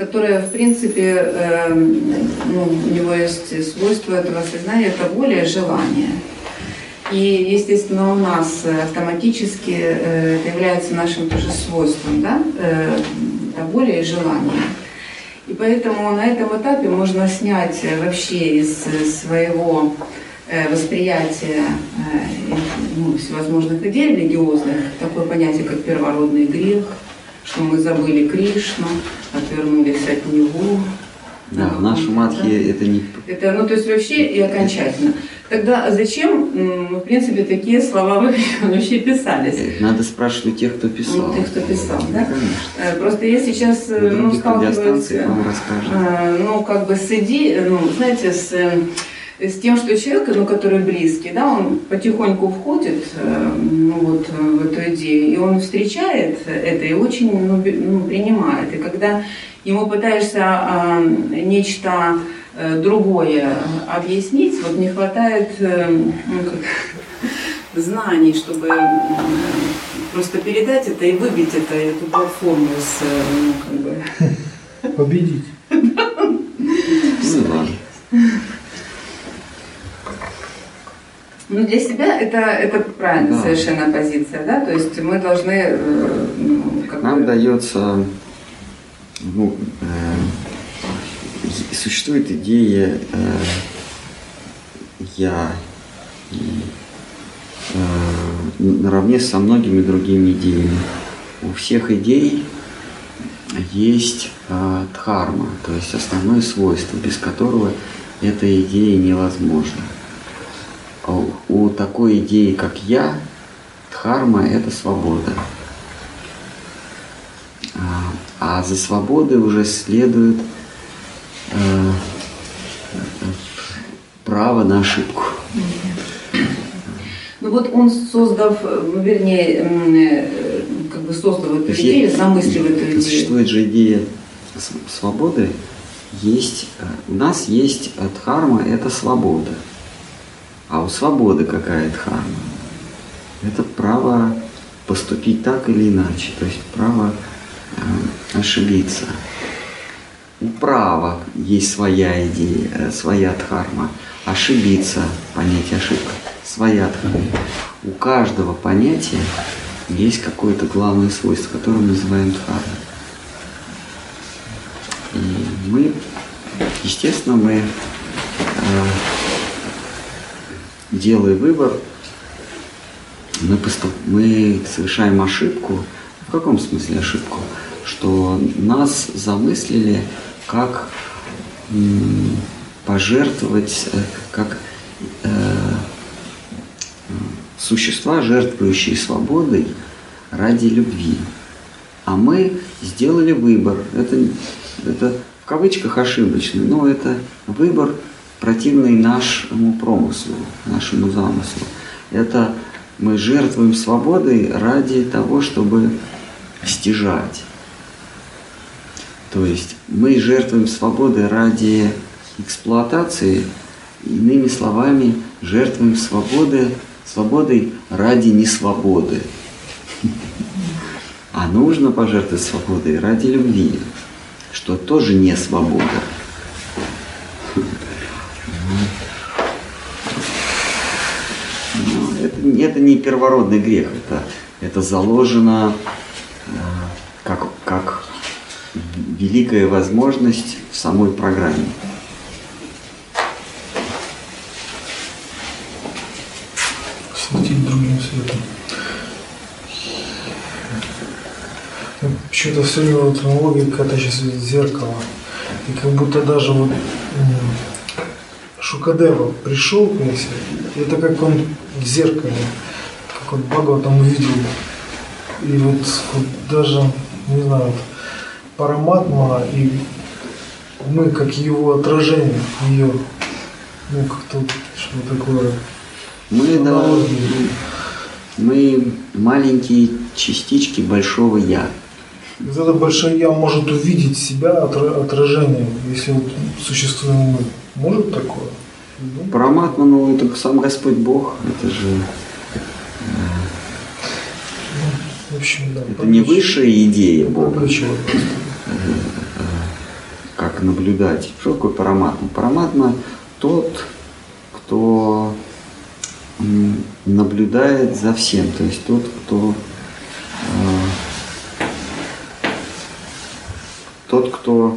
которое, в принципе, э, ну, у него есть свойство этого сознания, это воля и желание. И, естественно, у нас автоматически э, это является нашим тоже свойством, да, э, это воля и желание. И поэтому на этом этапе можно снять вообще из своего э, восприятия э, ну, всевозможных идей религиозных такое понятие, как первородный грех, что мы забыли Кришну, отвернулись от него. Да, в нашем матхе это не Это, ну, то есть вообще и окончательно. Тогда зачем, в принципе, такие слова вообще писались? Э, Надо спрашивать тех, кто писал. Ну, тех, кто писал, да? Конечно. Э, Просто я сейчас, э, ну, сталкиваюсь, ну, как бы с идеей, ну, знаете, с, с тем, что человек, ну, который близкий, да, он потихоньку входит э, ну, вот, э, в эту идею, и он встречает это и очень ну, ну, принимает. И когда ему пытаешься а, нечто э, другое объяснить, вот не хватает э, ну, как, знаний, чтобы просто передать это и выбить это, эту платформу с, э, ну, как бы, Победить. Ну. Ну, для себя это, это правильная Да. совершенно позиция, да, то есть мы должны, э, ну, как Нам бы, дается, ну, э, существует идея э, я и, э, наравне со многими другими идеями. У всех идей есть э, дхарма, то есть основное свойство, без которого эта идея невозможна. Такой идеи, как я, дхарма – это свобода. А, а за свободой уже следует э, право на ошибку. Ну вот он создав, ну, вернее, э, как бы создал эту есть идею, замыслил эту идею. Существует же идея свободы. Есть, э, у нас есть дхарма – это свобода. А у свободы какая дхарма? Это право поступить так или иначе, то есть право э, ошибиться. У права есть своя идея, э, своя дхарма. Ошибиться, понятие ошибка, своя дхарма. У каждого понятия есть какое-то главное свойство, которое мы называем дхарма. И мы, естественно, мы, э, делая выбор, мы, поступ- мы совершаем ошибку. В каком смысле ошибку? Что нас замыслили как пожертвовать, э, как э, существа, жертвующие свободой ради любви. А мы сделали выбор. Это, это в кавычках ошибочный, но это выбор, противный нашему промыслу, нашему замыслу. Это мы жертвуем свободой ради того, чтобы стяжать. То есть мы жертвуем свободой ради эксплуатации, иными словами, жертвуем свободы, свободой ради несвободы. А нужно пожертвовать свободой ради любви, что тоже не свобода. Ну, это, это не первородный грех, это, это заложено э, как, как великая возможность в самой программе. Светить другим светом. Почему-то все время вот аналогия какая-то сейчас видит зеркало. И как будто даже вот Шукадева пришел к Мессе, это как он в зеркале, как вот Бхагава там увидел. И вот, вот даже, не знаю, вот, Параматма и мы как его отражение ее. Ну, как-то что такое. Мы, да, мы маленькие частички большого я. Вот это большое я может увидеть себя отра- отражение, если вот существуем мы. Может такое? Ну, Параматма, ну это сам Господь Бог, это же в общем, да. это не высшая идея Бога, Проплечивать просто. как наблюдать. Что такое параматма? Параматма тот, кто наблюдает за всем, то есть тот, кто э, тот, кто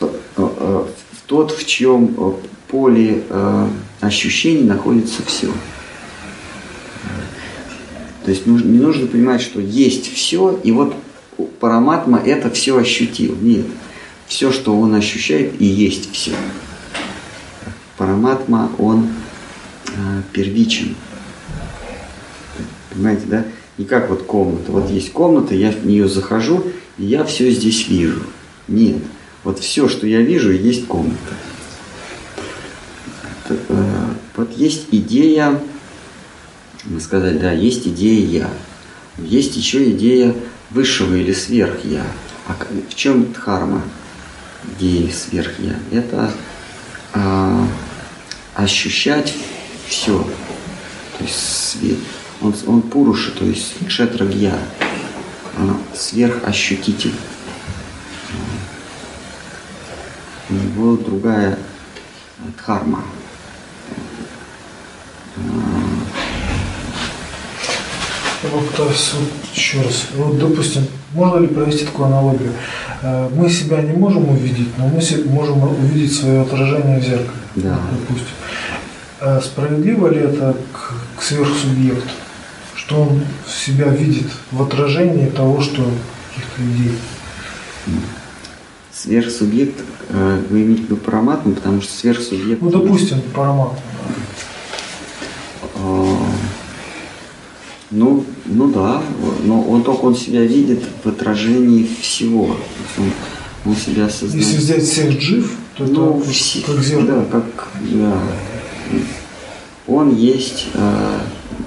э, э, тот, в чьем э, поле ощущений находится все. То есть не нужно понимать, что есть все, и вот параматма это все ощутил. Нет. Все, что он ощущает, и есть все. Параматма, он первичен. Понимаете, да? Не как вот комната. Вот есть комната, я в нее захожу, я все здесь вижу. Нет. Вот все, что я вижу, есть комната. Э, Вот есть идея, мы сказали, да, есть идея я. Есть еще идея высшего или сверх-я. А к- в чем дхарма идеи сверх-я? Это а, ощущать все. То есть свет. Он, он пуруша, то есть кшетрагья. А, Сверхощутитель. У него другая дхарма. Я попытаюсь еще раз. Вот, допустим, можно ли провести такую аналогию? Э, Мы себя не можем увидеть, но мы можем увидеть свое отражение в зеркале. Да. Допустим. Э, Справедливо ли это к, к сверхсубъекту? Что он себя видит в отражении того, что каких-то идей. Сверхсубъект, э, вы имеете в виду параматму, потому что сверхсубъект... Ну, допустим, парамат. э, ну, ну да, но он только он себя видит в отражении всего. Он, он себя осознает. Если взять всех джив, то Ну, все- как зеркало. Да, как, да. Он есть э,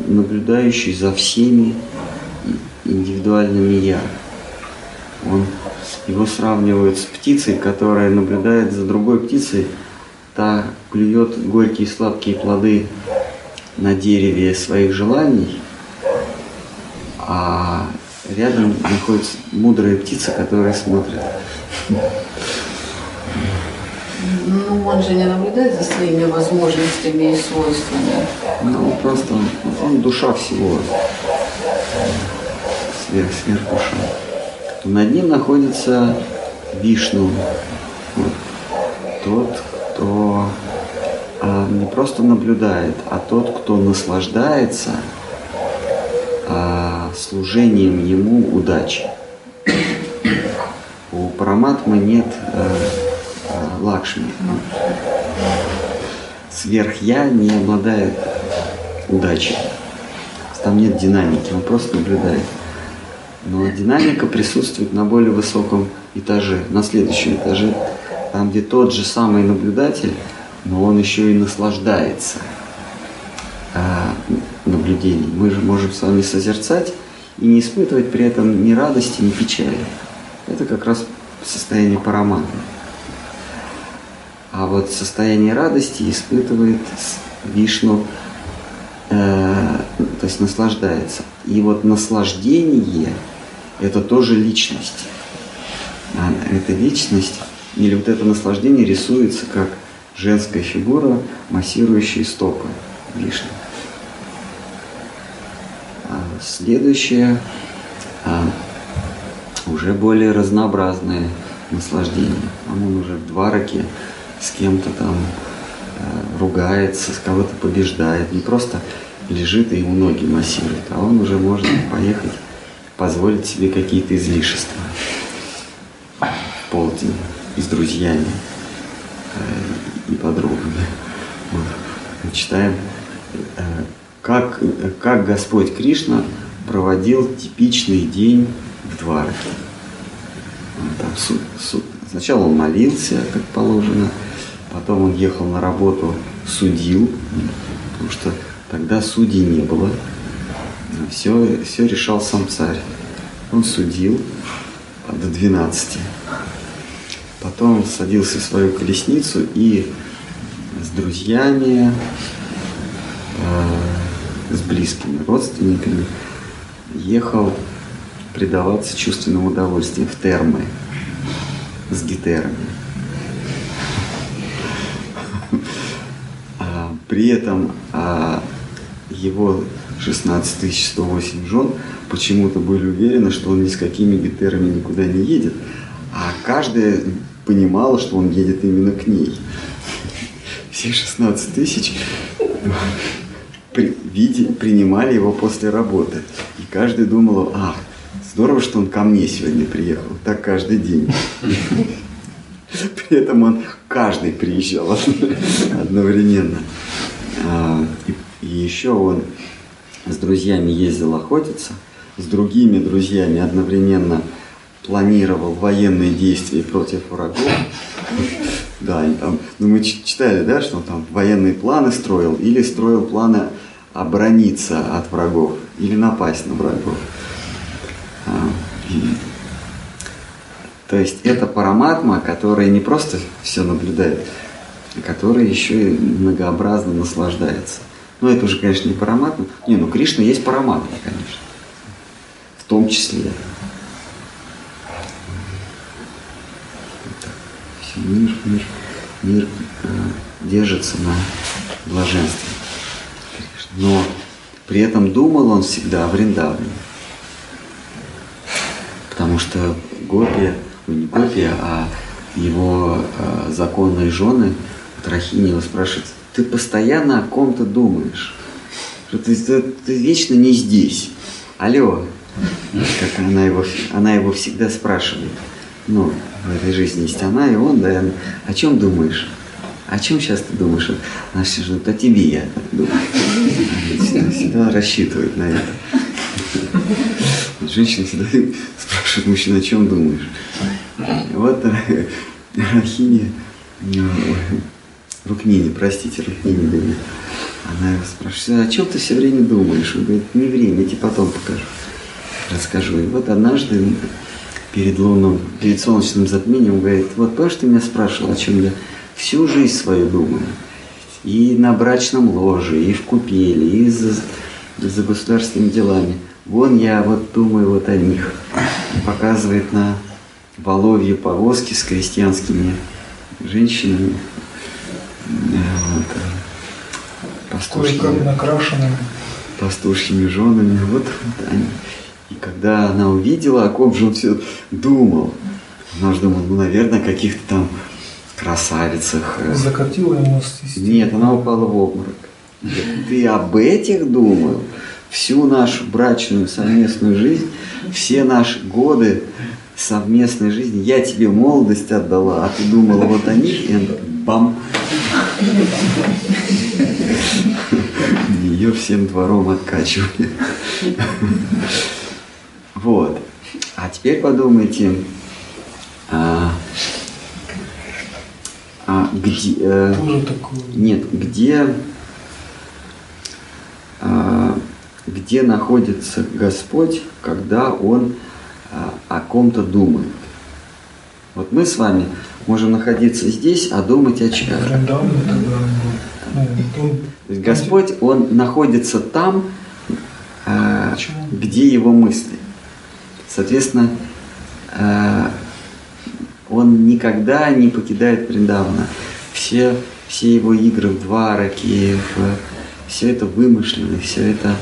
наблюдающий за всеми индивидуальными я. Он, его сравнивают с птицей, которая наблюдает за другой птицей. Та клюет горькие сладкие плоды на дереве своих желаний, а рядом находится мудрая птица, которая смотрит. Он же не наблюдает за своими возможностями и свойствами. Ну, просто он, он душа всего. Сверх, сверх душа. Над ним находится Вишну. Вот. Тот, кто а, не просто наблюдает, а тот, кто наслаждается а, служением ему удачи. У Параматмы нет э, Лакшми. Сверх я не обладает удачей. Там нет динамики, он просто наблюдает. Но динамика присутствует на более высоком этаже, на следующем этаже, там, где тот же самый наблюдатель, но он еще и наслаждается а, наблюдением. Мы же можем с вами созерцать и не испытывать при этом ни радости, ни печали. Это как раз состояние параматма. А вот состояние радости испытывает Вишну, э, то есть наслаждается. И вот наслаждение – это тоже личность. А эта личность или вот это наслаждение рисуется как женская фигура, массирующая стопы Вишны. А следующее а, уже более разнообразное наслаждение. Он уже в двараке с кем-то там э, ругается, с кого-то побеждает. Не просто лежит и ему ноги массирует, а он уже может поехать позволить себе какие-то излишества в полдень и с друзьями э, и подругами. Мы читаем, э, как, как Господь Кришна проводил типичный день в Двараке. Сначала он молился, как положено, потом он ехал на работу, судил, потому что тогда судей не было. Все, все решал сам царь. Он судил до 12. Потом садился в свою колесницу и с друзьями, э, с близкими родственниками ехал предаваться чувственным удовольствиям в термы с гитерами. При этом а, его 16 108 жен почему-то были уверены, что он ни с какими гитерами никуда не едет, а каждая понимала, что он едет именно к ней. Все 16 тысяч при, принимали его после работы. И каждый думал, а, здорово, что он ко мне сегодня приехал. Так каждый день. При этом он каждый приезжал одновременно. А, И, еще он с друзьями ездил охотиться, с другими друзьями одновременно планировал военные действия против врагов. Да, они там, ну мы читали, да, что он там военные планы строил или строил планы оборониться от врагов или напасть на врагов. А, то есть это параматма, которая не просто все наблюдает, которая еще и многообразно наслаждается. Ну, это уже, конечно, не параматма. Не, ну Кришна есть параматма, конечно. В том числе. Мир, мир, мир э, держится на блаженстве. Но при этом думал он всегда о Вриндаване. Потому что Гопи, ну не Гопи, а его э, законные жены, Трахини его спрашивают, ты постоянно о ком-то думаешь, что ты, ты- ты вечно не здесь. Алло, как она его, она его всегда спрашивает. Ну, в этой жизни есть она и он, да, и она, о чем думаешь? О чем сейчас ты думаешь? Она все ждет, о тебе я так думаю. Она Всегда, рассчитывает на это. Женщина всегда спрашивает мужчину, о чем думаешь? Вот э, Рукмини, простите, Рукмини говорит. Она его спрашивает, о чем ты все время думаешь? Он говорит, не время, я тебе потом покажу. Расскажу. И вот однажды перед лунным, перед солнечным затмением говорит, вот помнишь, ты меня спрашивал, о чем я всю жизнь свою думаю? И на брачном ложе, и в купели, и за, за государственными делами. Вон я вот думаю вот о них. Показывает на воловье повозки с крестьянскими женщинами. Вот, пастушьими, накрашенными. пастушьими женами. Вот, вот они. И когда она увидела, о ком же он все думал, она же думала, ну, наверное, каких-то там красавицах. Закатила ему с нет, она упала в обморок. Говорит, Ты об этих думал? Всю нашу брачную совместную жизнь, все наши годы совместной жизни, я тебе молодость отдала, а ты думала вот о них, и бам. Ее всем двором откачивали. Вот. А теперь подумайте, а, а где, э, нет, где, а, где находится Господь, когда Он а, о ком-то думает. Вот мы с вами можем находиться здесь, а думать о чем. Ну, Господь, Он находится там, Почему? где Его мысли. Соответственно, а, Он никогда не покидает Вриндавана. Все, все Его игры в Двараке, в- все это вымышленно, все это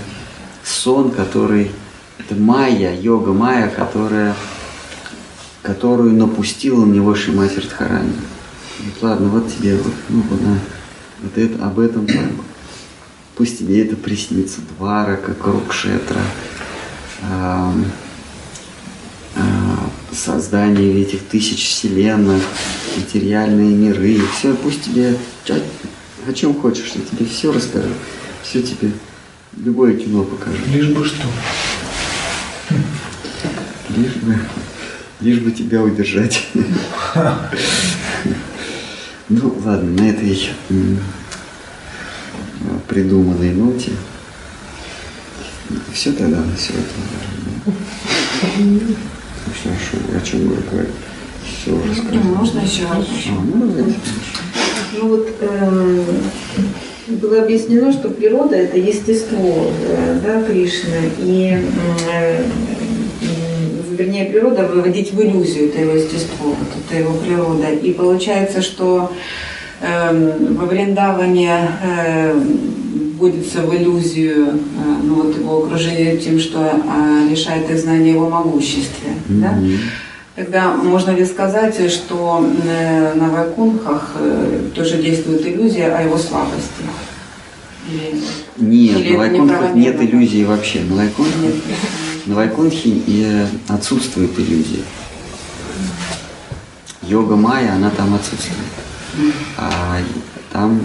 сон, который, это майя, йога майя, которая, которую напустила на него Шимати Радхарани. Говорит, ладно, вот тебе, вот, ну, вот, на, вот это, об этом так. Пусть тебе это приснится. Дварака, Курукшетра, ам, создание этих тысяч вселенных, материальные миры, все, пусть тебе о чем хочешь, я тебе все расскажу, все тебе, любое кино покажу. Лишь бы что. Лишь бы, лишь бы тебя удержать. Ну, ладно, на этой придуманной ноте. Все тогда на сегодня. Ну, что, о чем говорю? Все уже Ну, можно еще раз? А, ну. Ну вот эм, было объяснено, что природа это естество э, да, Кришны. И э, вернее, природа выводить в иллюзию это его естество, вот это его природа. И получается, что эм, во Вриндаване э, вводится в иллюзию э, ну, вот его окружение тем, что э, лишает их знания его могуществе. Да? Мгм. Тогда можно ли сказать, что э, на Вайкунхах э, тоже действует иллюзия о его слабости? Или Нет, Или на Вайкунхах нет иллюзий вообще. На Вайкунхах, нет? На Вайкунхе отсутствует иллюзия. Йога майя, она там отсутствует. А там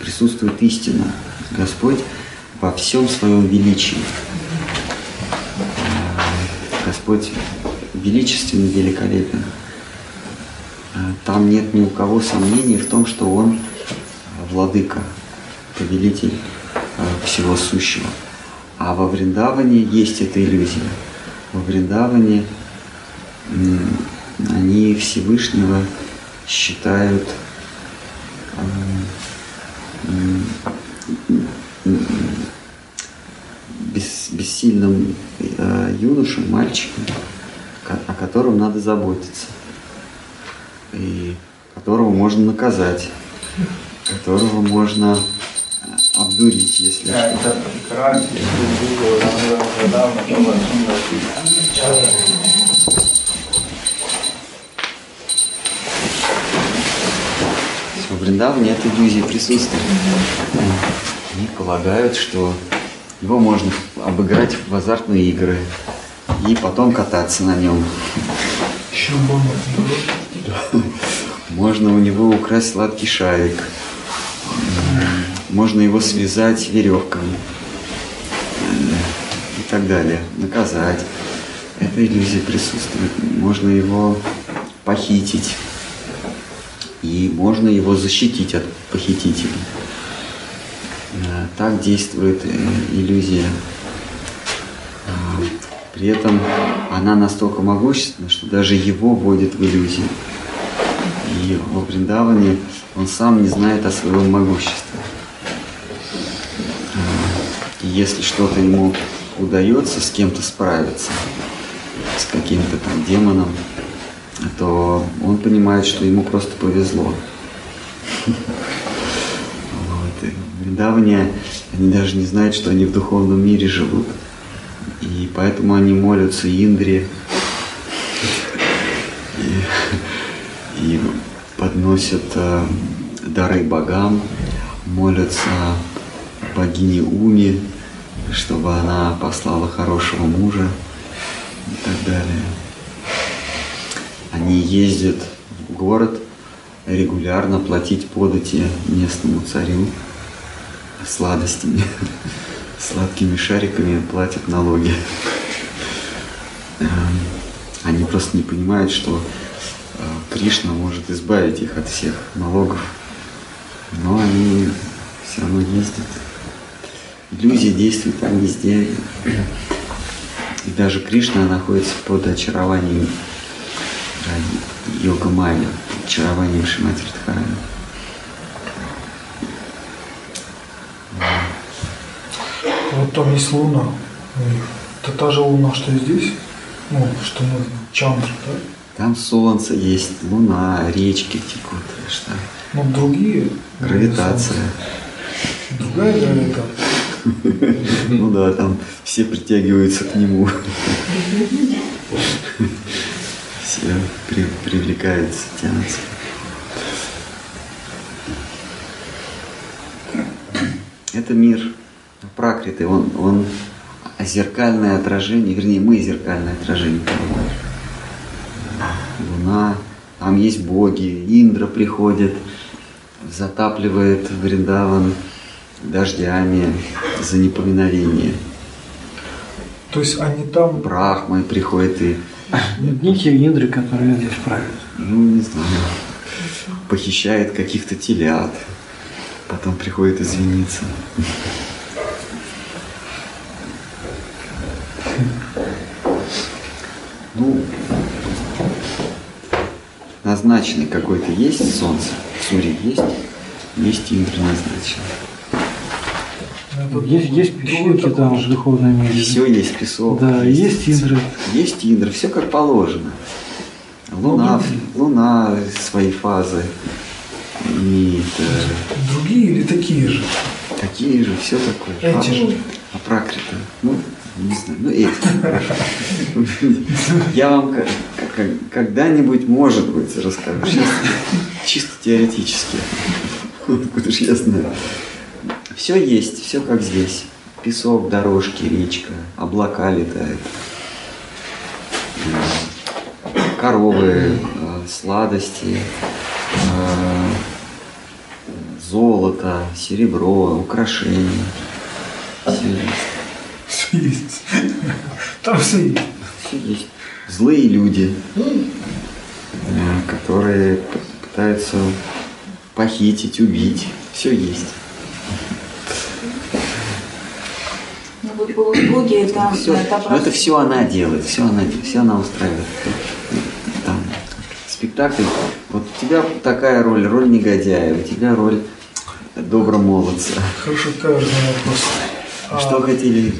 присутствует истина. Господь во всем своем величии. А, Господь величественно великолепен. А, Там нет ни у кого сомнений в том, что Он владыка, повелитель э, всего сущего. А во Вриндаване есть эта иллюзия. Во Вриндаване они Всевышнего считают э, бес- бессильным э, юношей, мальчиком, ко- о котором надо заботиться, и которого можно наказать, которого можно обдурить, если что. Во Вриндаване эта иллюзия присутствует. Они полагают, что его можно обыграть в азартные игры и потом кататься на нем. Еще бомба. Можно у него украсть сладкий шарик. Можно его связать веревками. М, И так далее. Наказать. Эта иллюзия присутствует. Можно его похитить. И можно его защитить от похитителей. Э, Так действует э, иллюзия. А, При этом она настолько могущественна, что даже его вводит в иллюзию. И во Вриндаване он сам не знает о своем могуществе. Если что-то ему удается с кем-то справиться, с каким-то там демоном, то он понимает, что ему просто повезло. Вот. Вриндаване они даже не знают, что они в духовном мире живут. И поэтому они молятся Индре и, и подносят э, дары богам, молятся богине Уми, чтобы она послала хорошего мужа и так далее. Они ездят в город регулярно платить подати местному царю сладостями, сладкими шариками платят налоги. Эм, Они просто не понимают, что э, Кришна может избавить их от всех налогов. Но они все равно ездят. Иллюзия действует там везде. И даже Кришна находится под очарованием э, йога майя, очарованием Шимати Радхарани. Вот там есть луна. Это та же луна, что и здесь. Ну, что мы Чандра, да? Там солнце есть, луна, речки текут, что Но другие. гравитация. Другая гравитация. Ну да, там все притягиваются к нему. Все при- привлекаются, тянутся. Это мир пракриты, он, он зеркальное отражение, вернее, мы зеркальное отражение. Луна, там есть боги, Индра приходит, затапливает Вриндаван дождями за неповиновение. То есть они там Брахмы приходит и, Не те индры, которые здесь правят. ну не знаю, похищает каких-то телят, потом приходит извиниться. Ну, назначенный какой-то есть солнце, Сури есть, есть Индра назначенный. Есть, есть такой там в духовном мире. Все есть песок. Да, есть индры. Есть Индра, все как положено. Луна, луна свои фазы. И это, Другие или такие же? такие же, все такое. Эти же. А пракрита? Ну, не знаю, ну эти. Я вам когда-нибудь, может быть, расскажу. Сейчас чисто теоретически. Откуда ж я знаю. Все есть, все как здесь. Песок, дорожки, речка, облака летают. Коровы, э, сладости, э, золото, серебро, украшения. Все есть. Все есть. Там все есть. Все есть. Злые люди, э, которые пытаются похитить, убить. Все есть. Полубоги это, Все, это но это все она делает, все она, все она устраивает. Там, спектакль. Вот у тебя такая роль, роль негодяя, у тебя роль добромолодца. Хорошо, каждый вопрос. А, Что хотели?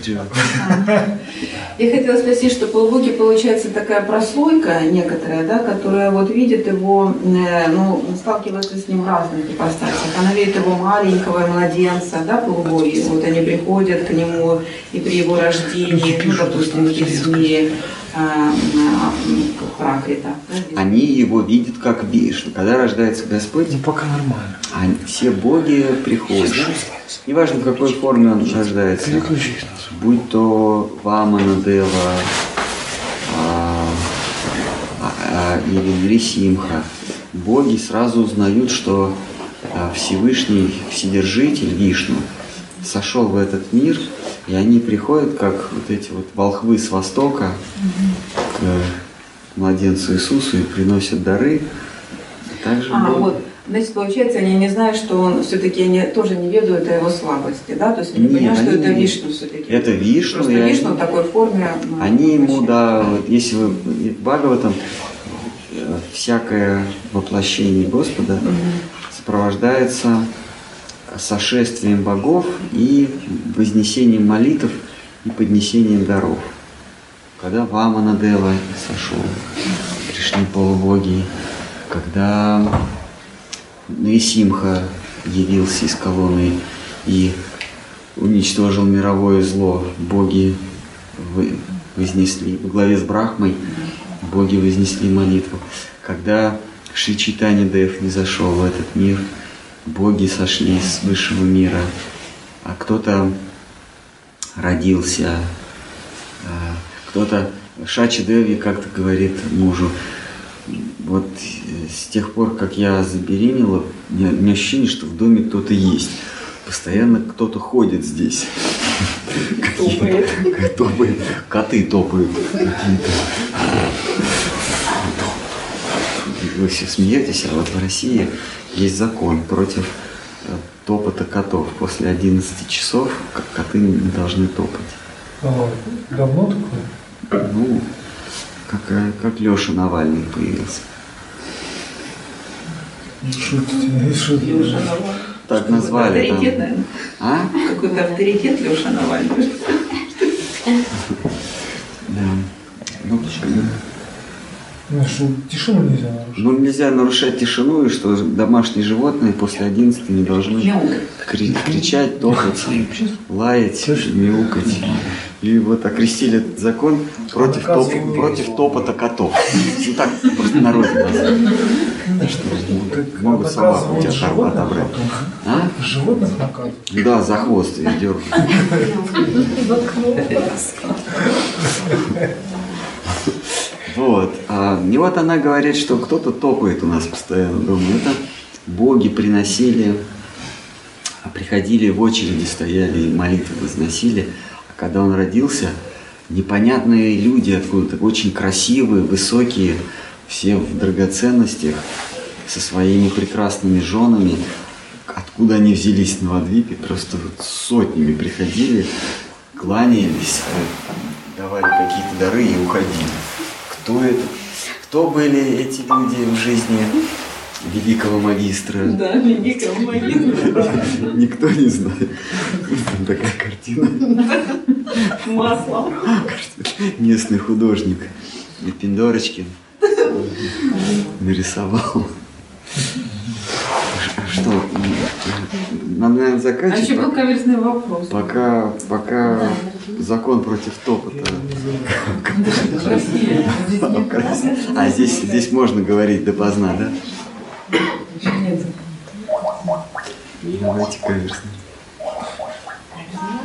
Я хотела спросить, что полубоги получается такая прослойка некоторая, да, которая вот видит его, э, ну, сталкивается с ним в разных ипостасях. Она видит его маленького младенца, да, полубоги. Вот они приходят к нему и при его рождении, ну, допустим, в Пракрита. да, здесь. Они его видят как Вишну. Когда рождается Господь, Ну, пока нормально. они, все боги приходят. Неважно, в какой форме он рождается. Будь то Вамана Дева а, а, а, или Нрисимха, боги сразу узнают, что Всевышний Вседержитель Вишну сошел в этот мир, и они приходят, как вот эти вот волхвы с Востока, к младенцу Иисусу и приносят дары. Также А, боги- вот. Значит, получается, они не знают, что он все-таки они тоже не ведают о его слабости, да? То есть они Нет, понимают, что они это Вишну все-таки. Это Вишну, Просто и они- Вишну в такой форме. ну, Они ему, да, вот если вы в Бхагаватам, э, всякое воплощение Господа сопровождается сошествием богов и вознесением молитв и поднесением даров. Когда Вамана Дева сошел, пришли полубоги, когда Нрисимха явился из колонны и уничтожил мировое зло, боги вознесли, во главе с Брахмой, боги вознесли молитву. Когда Шри Чайтанья Дев не зашел в этот мир, боги сошли с высшего мира, а кто-то родился, а, кто-то Шачи Деви как-то говорит мужу, вот с тех пор, как я забеременела, у меня, у меня ощущение, что в доме кто-то есть. Постоянно кто-то ходит здесь. Топает. Топает. Коты топают какие-то. Вы все смеетесь, а вот в России есть закон против э, топота котов. После 11 часов коты не должны топать. а, давно такое? Ну, как, э, как Леша Навальный появился. Это? Что это? Так назвали там. Авторитет, наверное. А? Какой-то авторитет Леша Навальный. Да. Ну, Ну, что, тишину нельзя нарушить. ну, нельзя нарушать тишину, и что домашние животные после 11 не должны кри- кричать, топать, лаять, мяукать. И вот окрестили этот закон против, топ- против топота котов. Ну так просто народ назвали. Как Могут собаку у тебя животных отобрать. А? Животных наказывают. Да, за хвост ее дергают. Вот. А и вот она говорит, что кто-то топает у нас постоянно дома. Это боги приносили, а приходили в очереди, стояли и молитвы возносили. А когда он родился, непонятные люди откуда-то, очень красивые, высокие, все в драгоценностях, со своими прекрасными женами. Откуда они взялись на Вадвипе, просто вот сотнями приходили, кланялись, э, давали какие-то дары и уходили. Кто это? Кто были эти люди в жизни великого магистра? Да, великого магистра. Никто не знает. Там такая картина. Маслом. Местный художник Пиндорочкин нарисовал. Что, надо, наверное, А заканчивать? еще был каверзный вопрос. Пока, пока закон против топота. А здесь, здесь можно говорить допоздна, да? Давайте, конечно.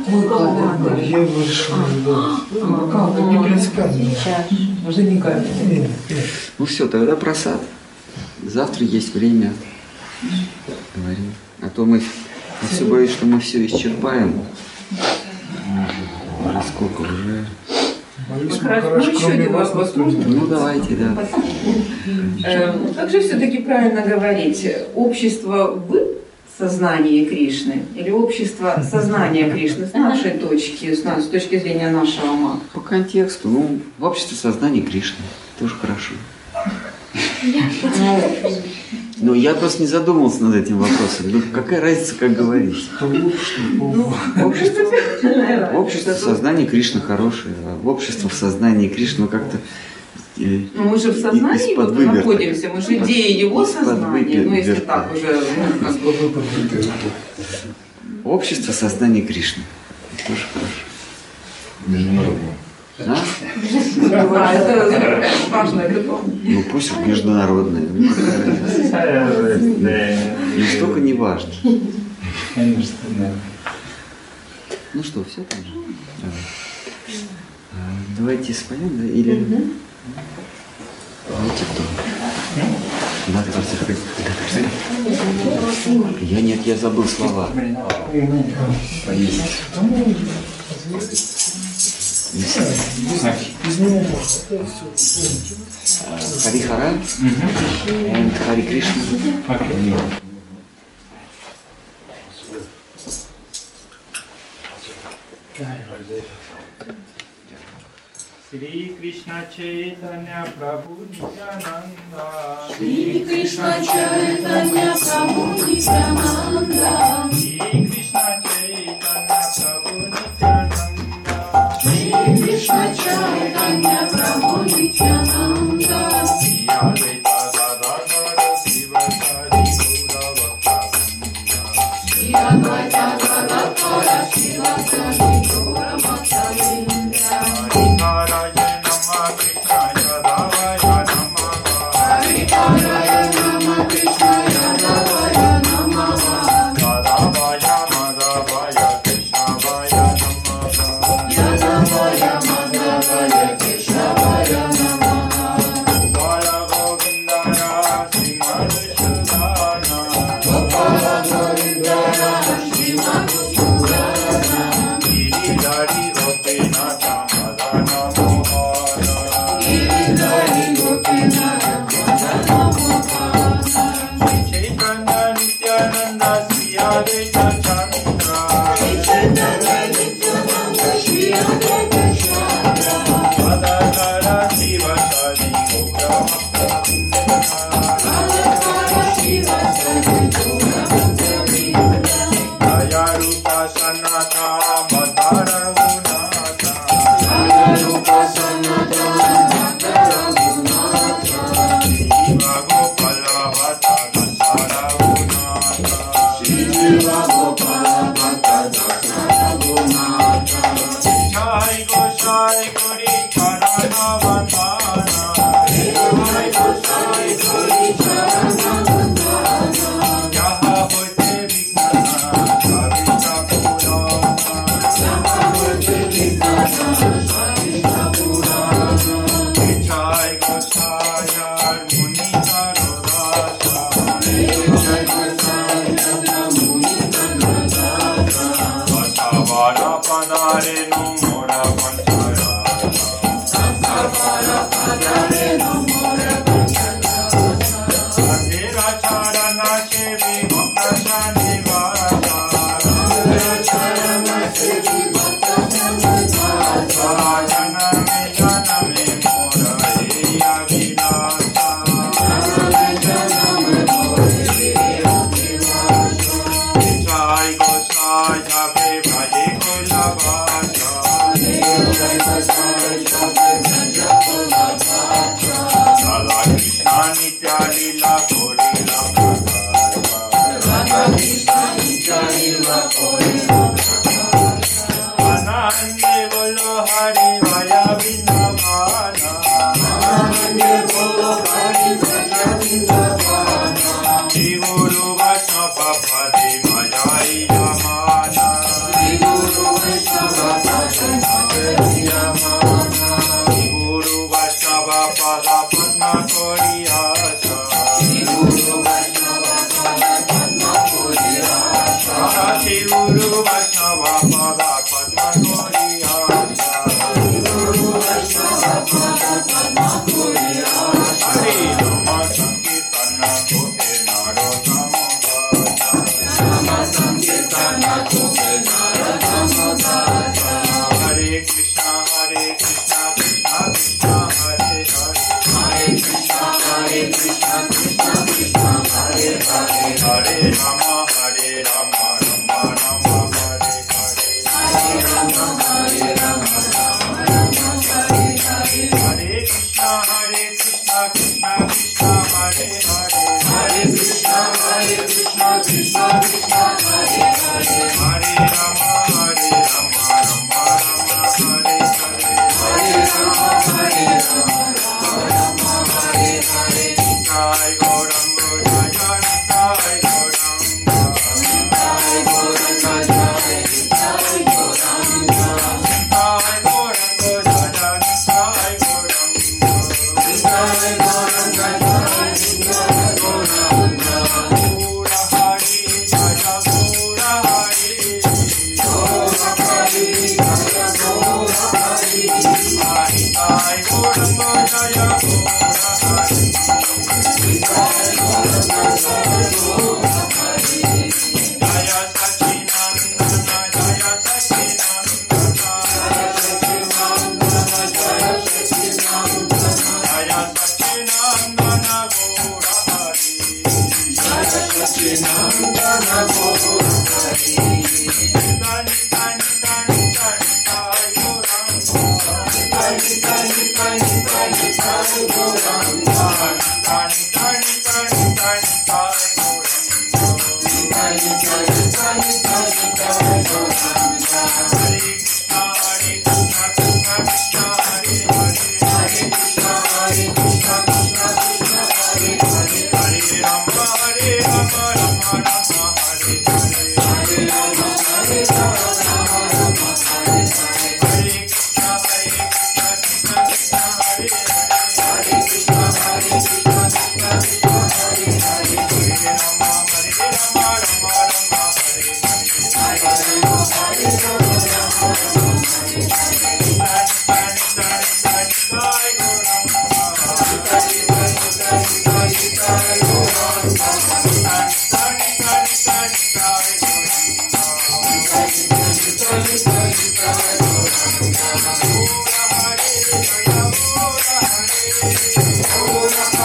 Я решил, да. Не принципиально. Уже не нет. Ну все, тогда просад. Завтра есть время. Говорим. А то мы, я все боюсь, что мы все исчерпаем. Уже сколько уже? Махараш, ну, еще один вопрос Ну давайте, да. Эм, Как же все-таки правильно говорить? Общество в сознании Кришны или общество сознания Кришны с нашей точки, с, с точки зрения нашего ума? По контексту, ну, в обществе сознания Кришны. Тоже хорошо. Ну, я просто не задумывался над этим вопросом. Ну, какая разница, как говорить? Общество, общество в сознании Кришны хорошее, а в общество в сознании Кришны ну, как-то... э, Ну, мы же в сознании вот находимся, мы же идеи его сознания, ну если так уже, ну, Общество сознания Кришны. Тоже хорошо. Международный. А? да, это важно, это помню. Ну пусть международное. Ну, какая разница? Настолько не важно. Конечно, да. Ну что, все там же? А, Давайте споем, да? Или... Давайте кто? Сергей. Я нет, я забыл слова. Можно. Хари Хара и Хари Кришна. Shri Krishna Chaitanya Prabhu Nityananda Shri Krishna Chaitanya Prabhu Nityananda Shri Krishna Chaitanya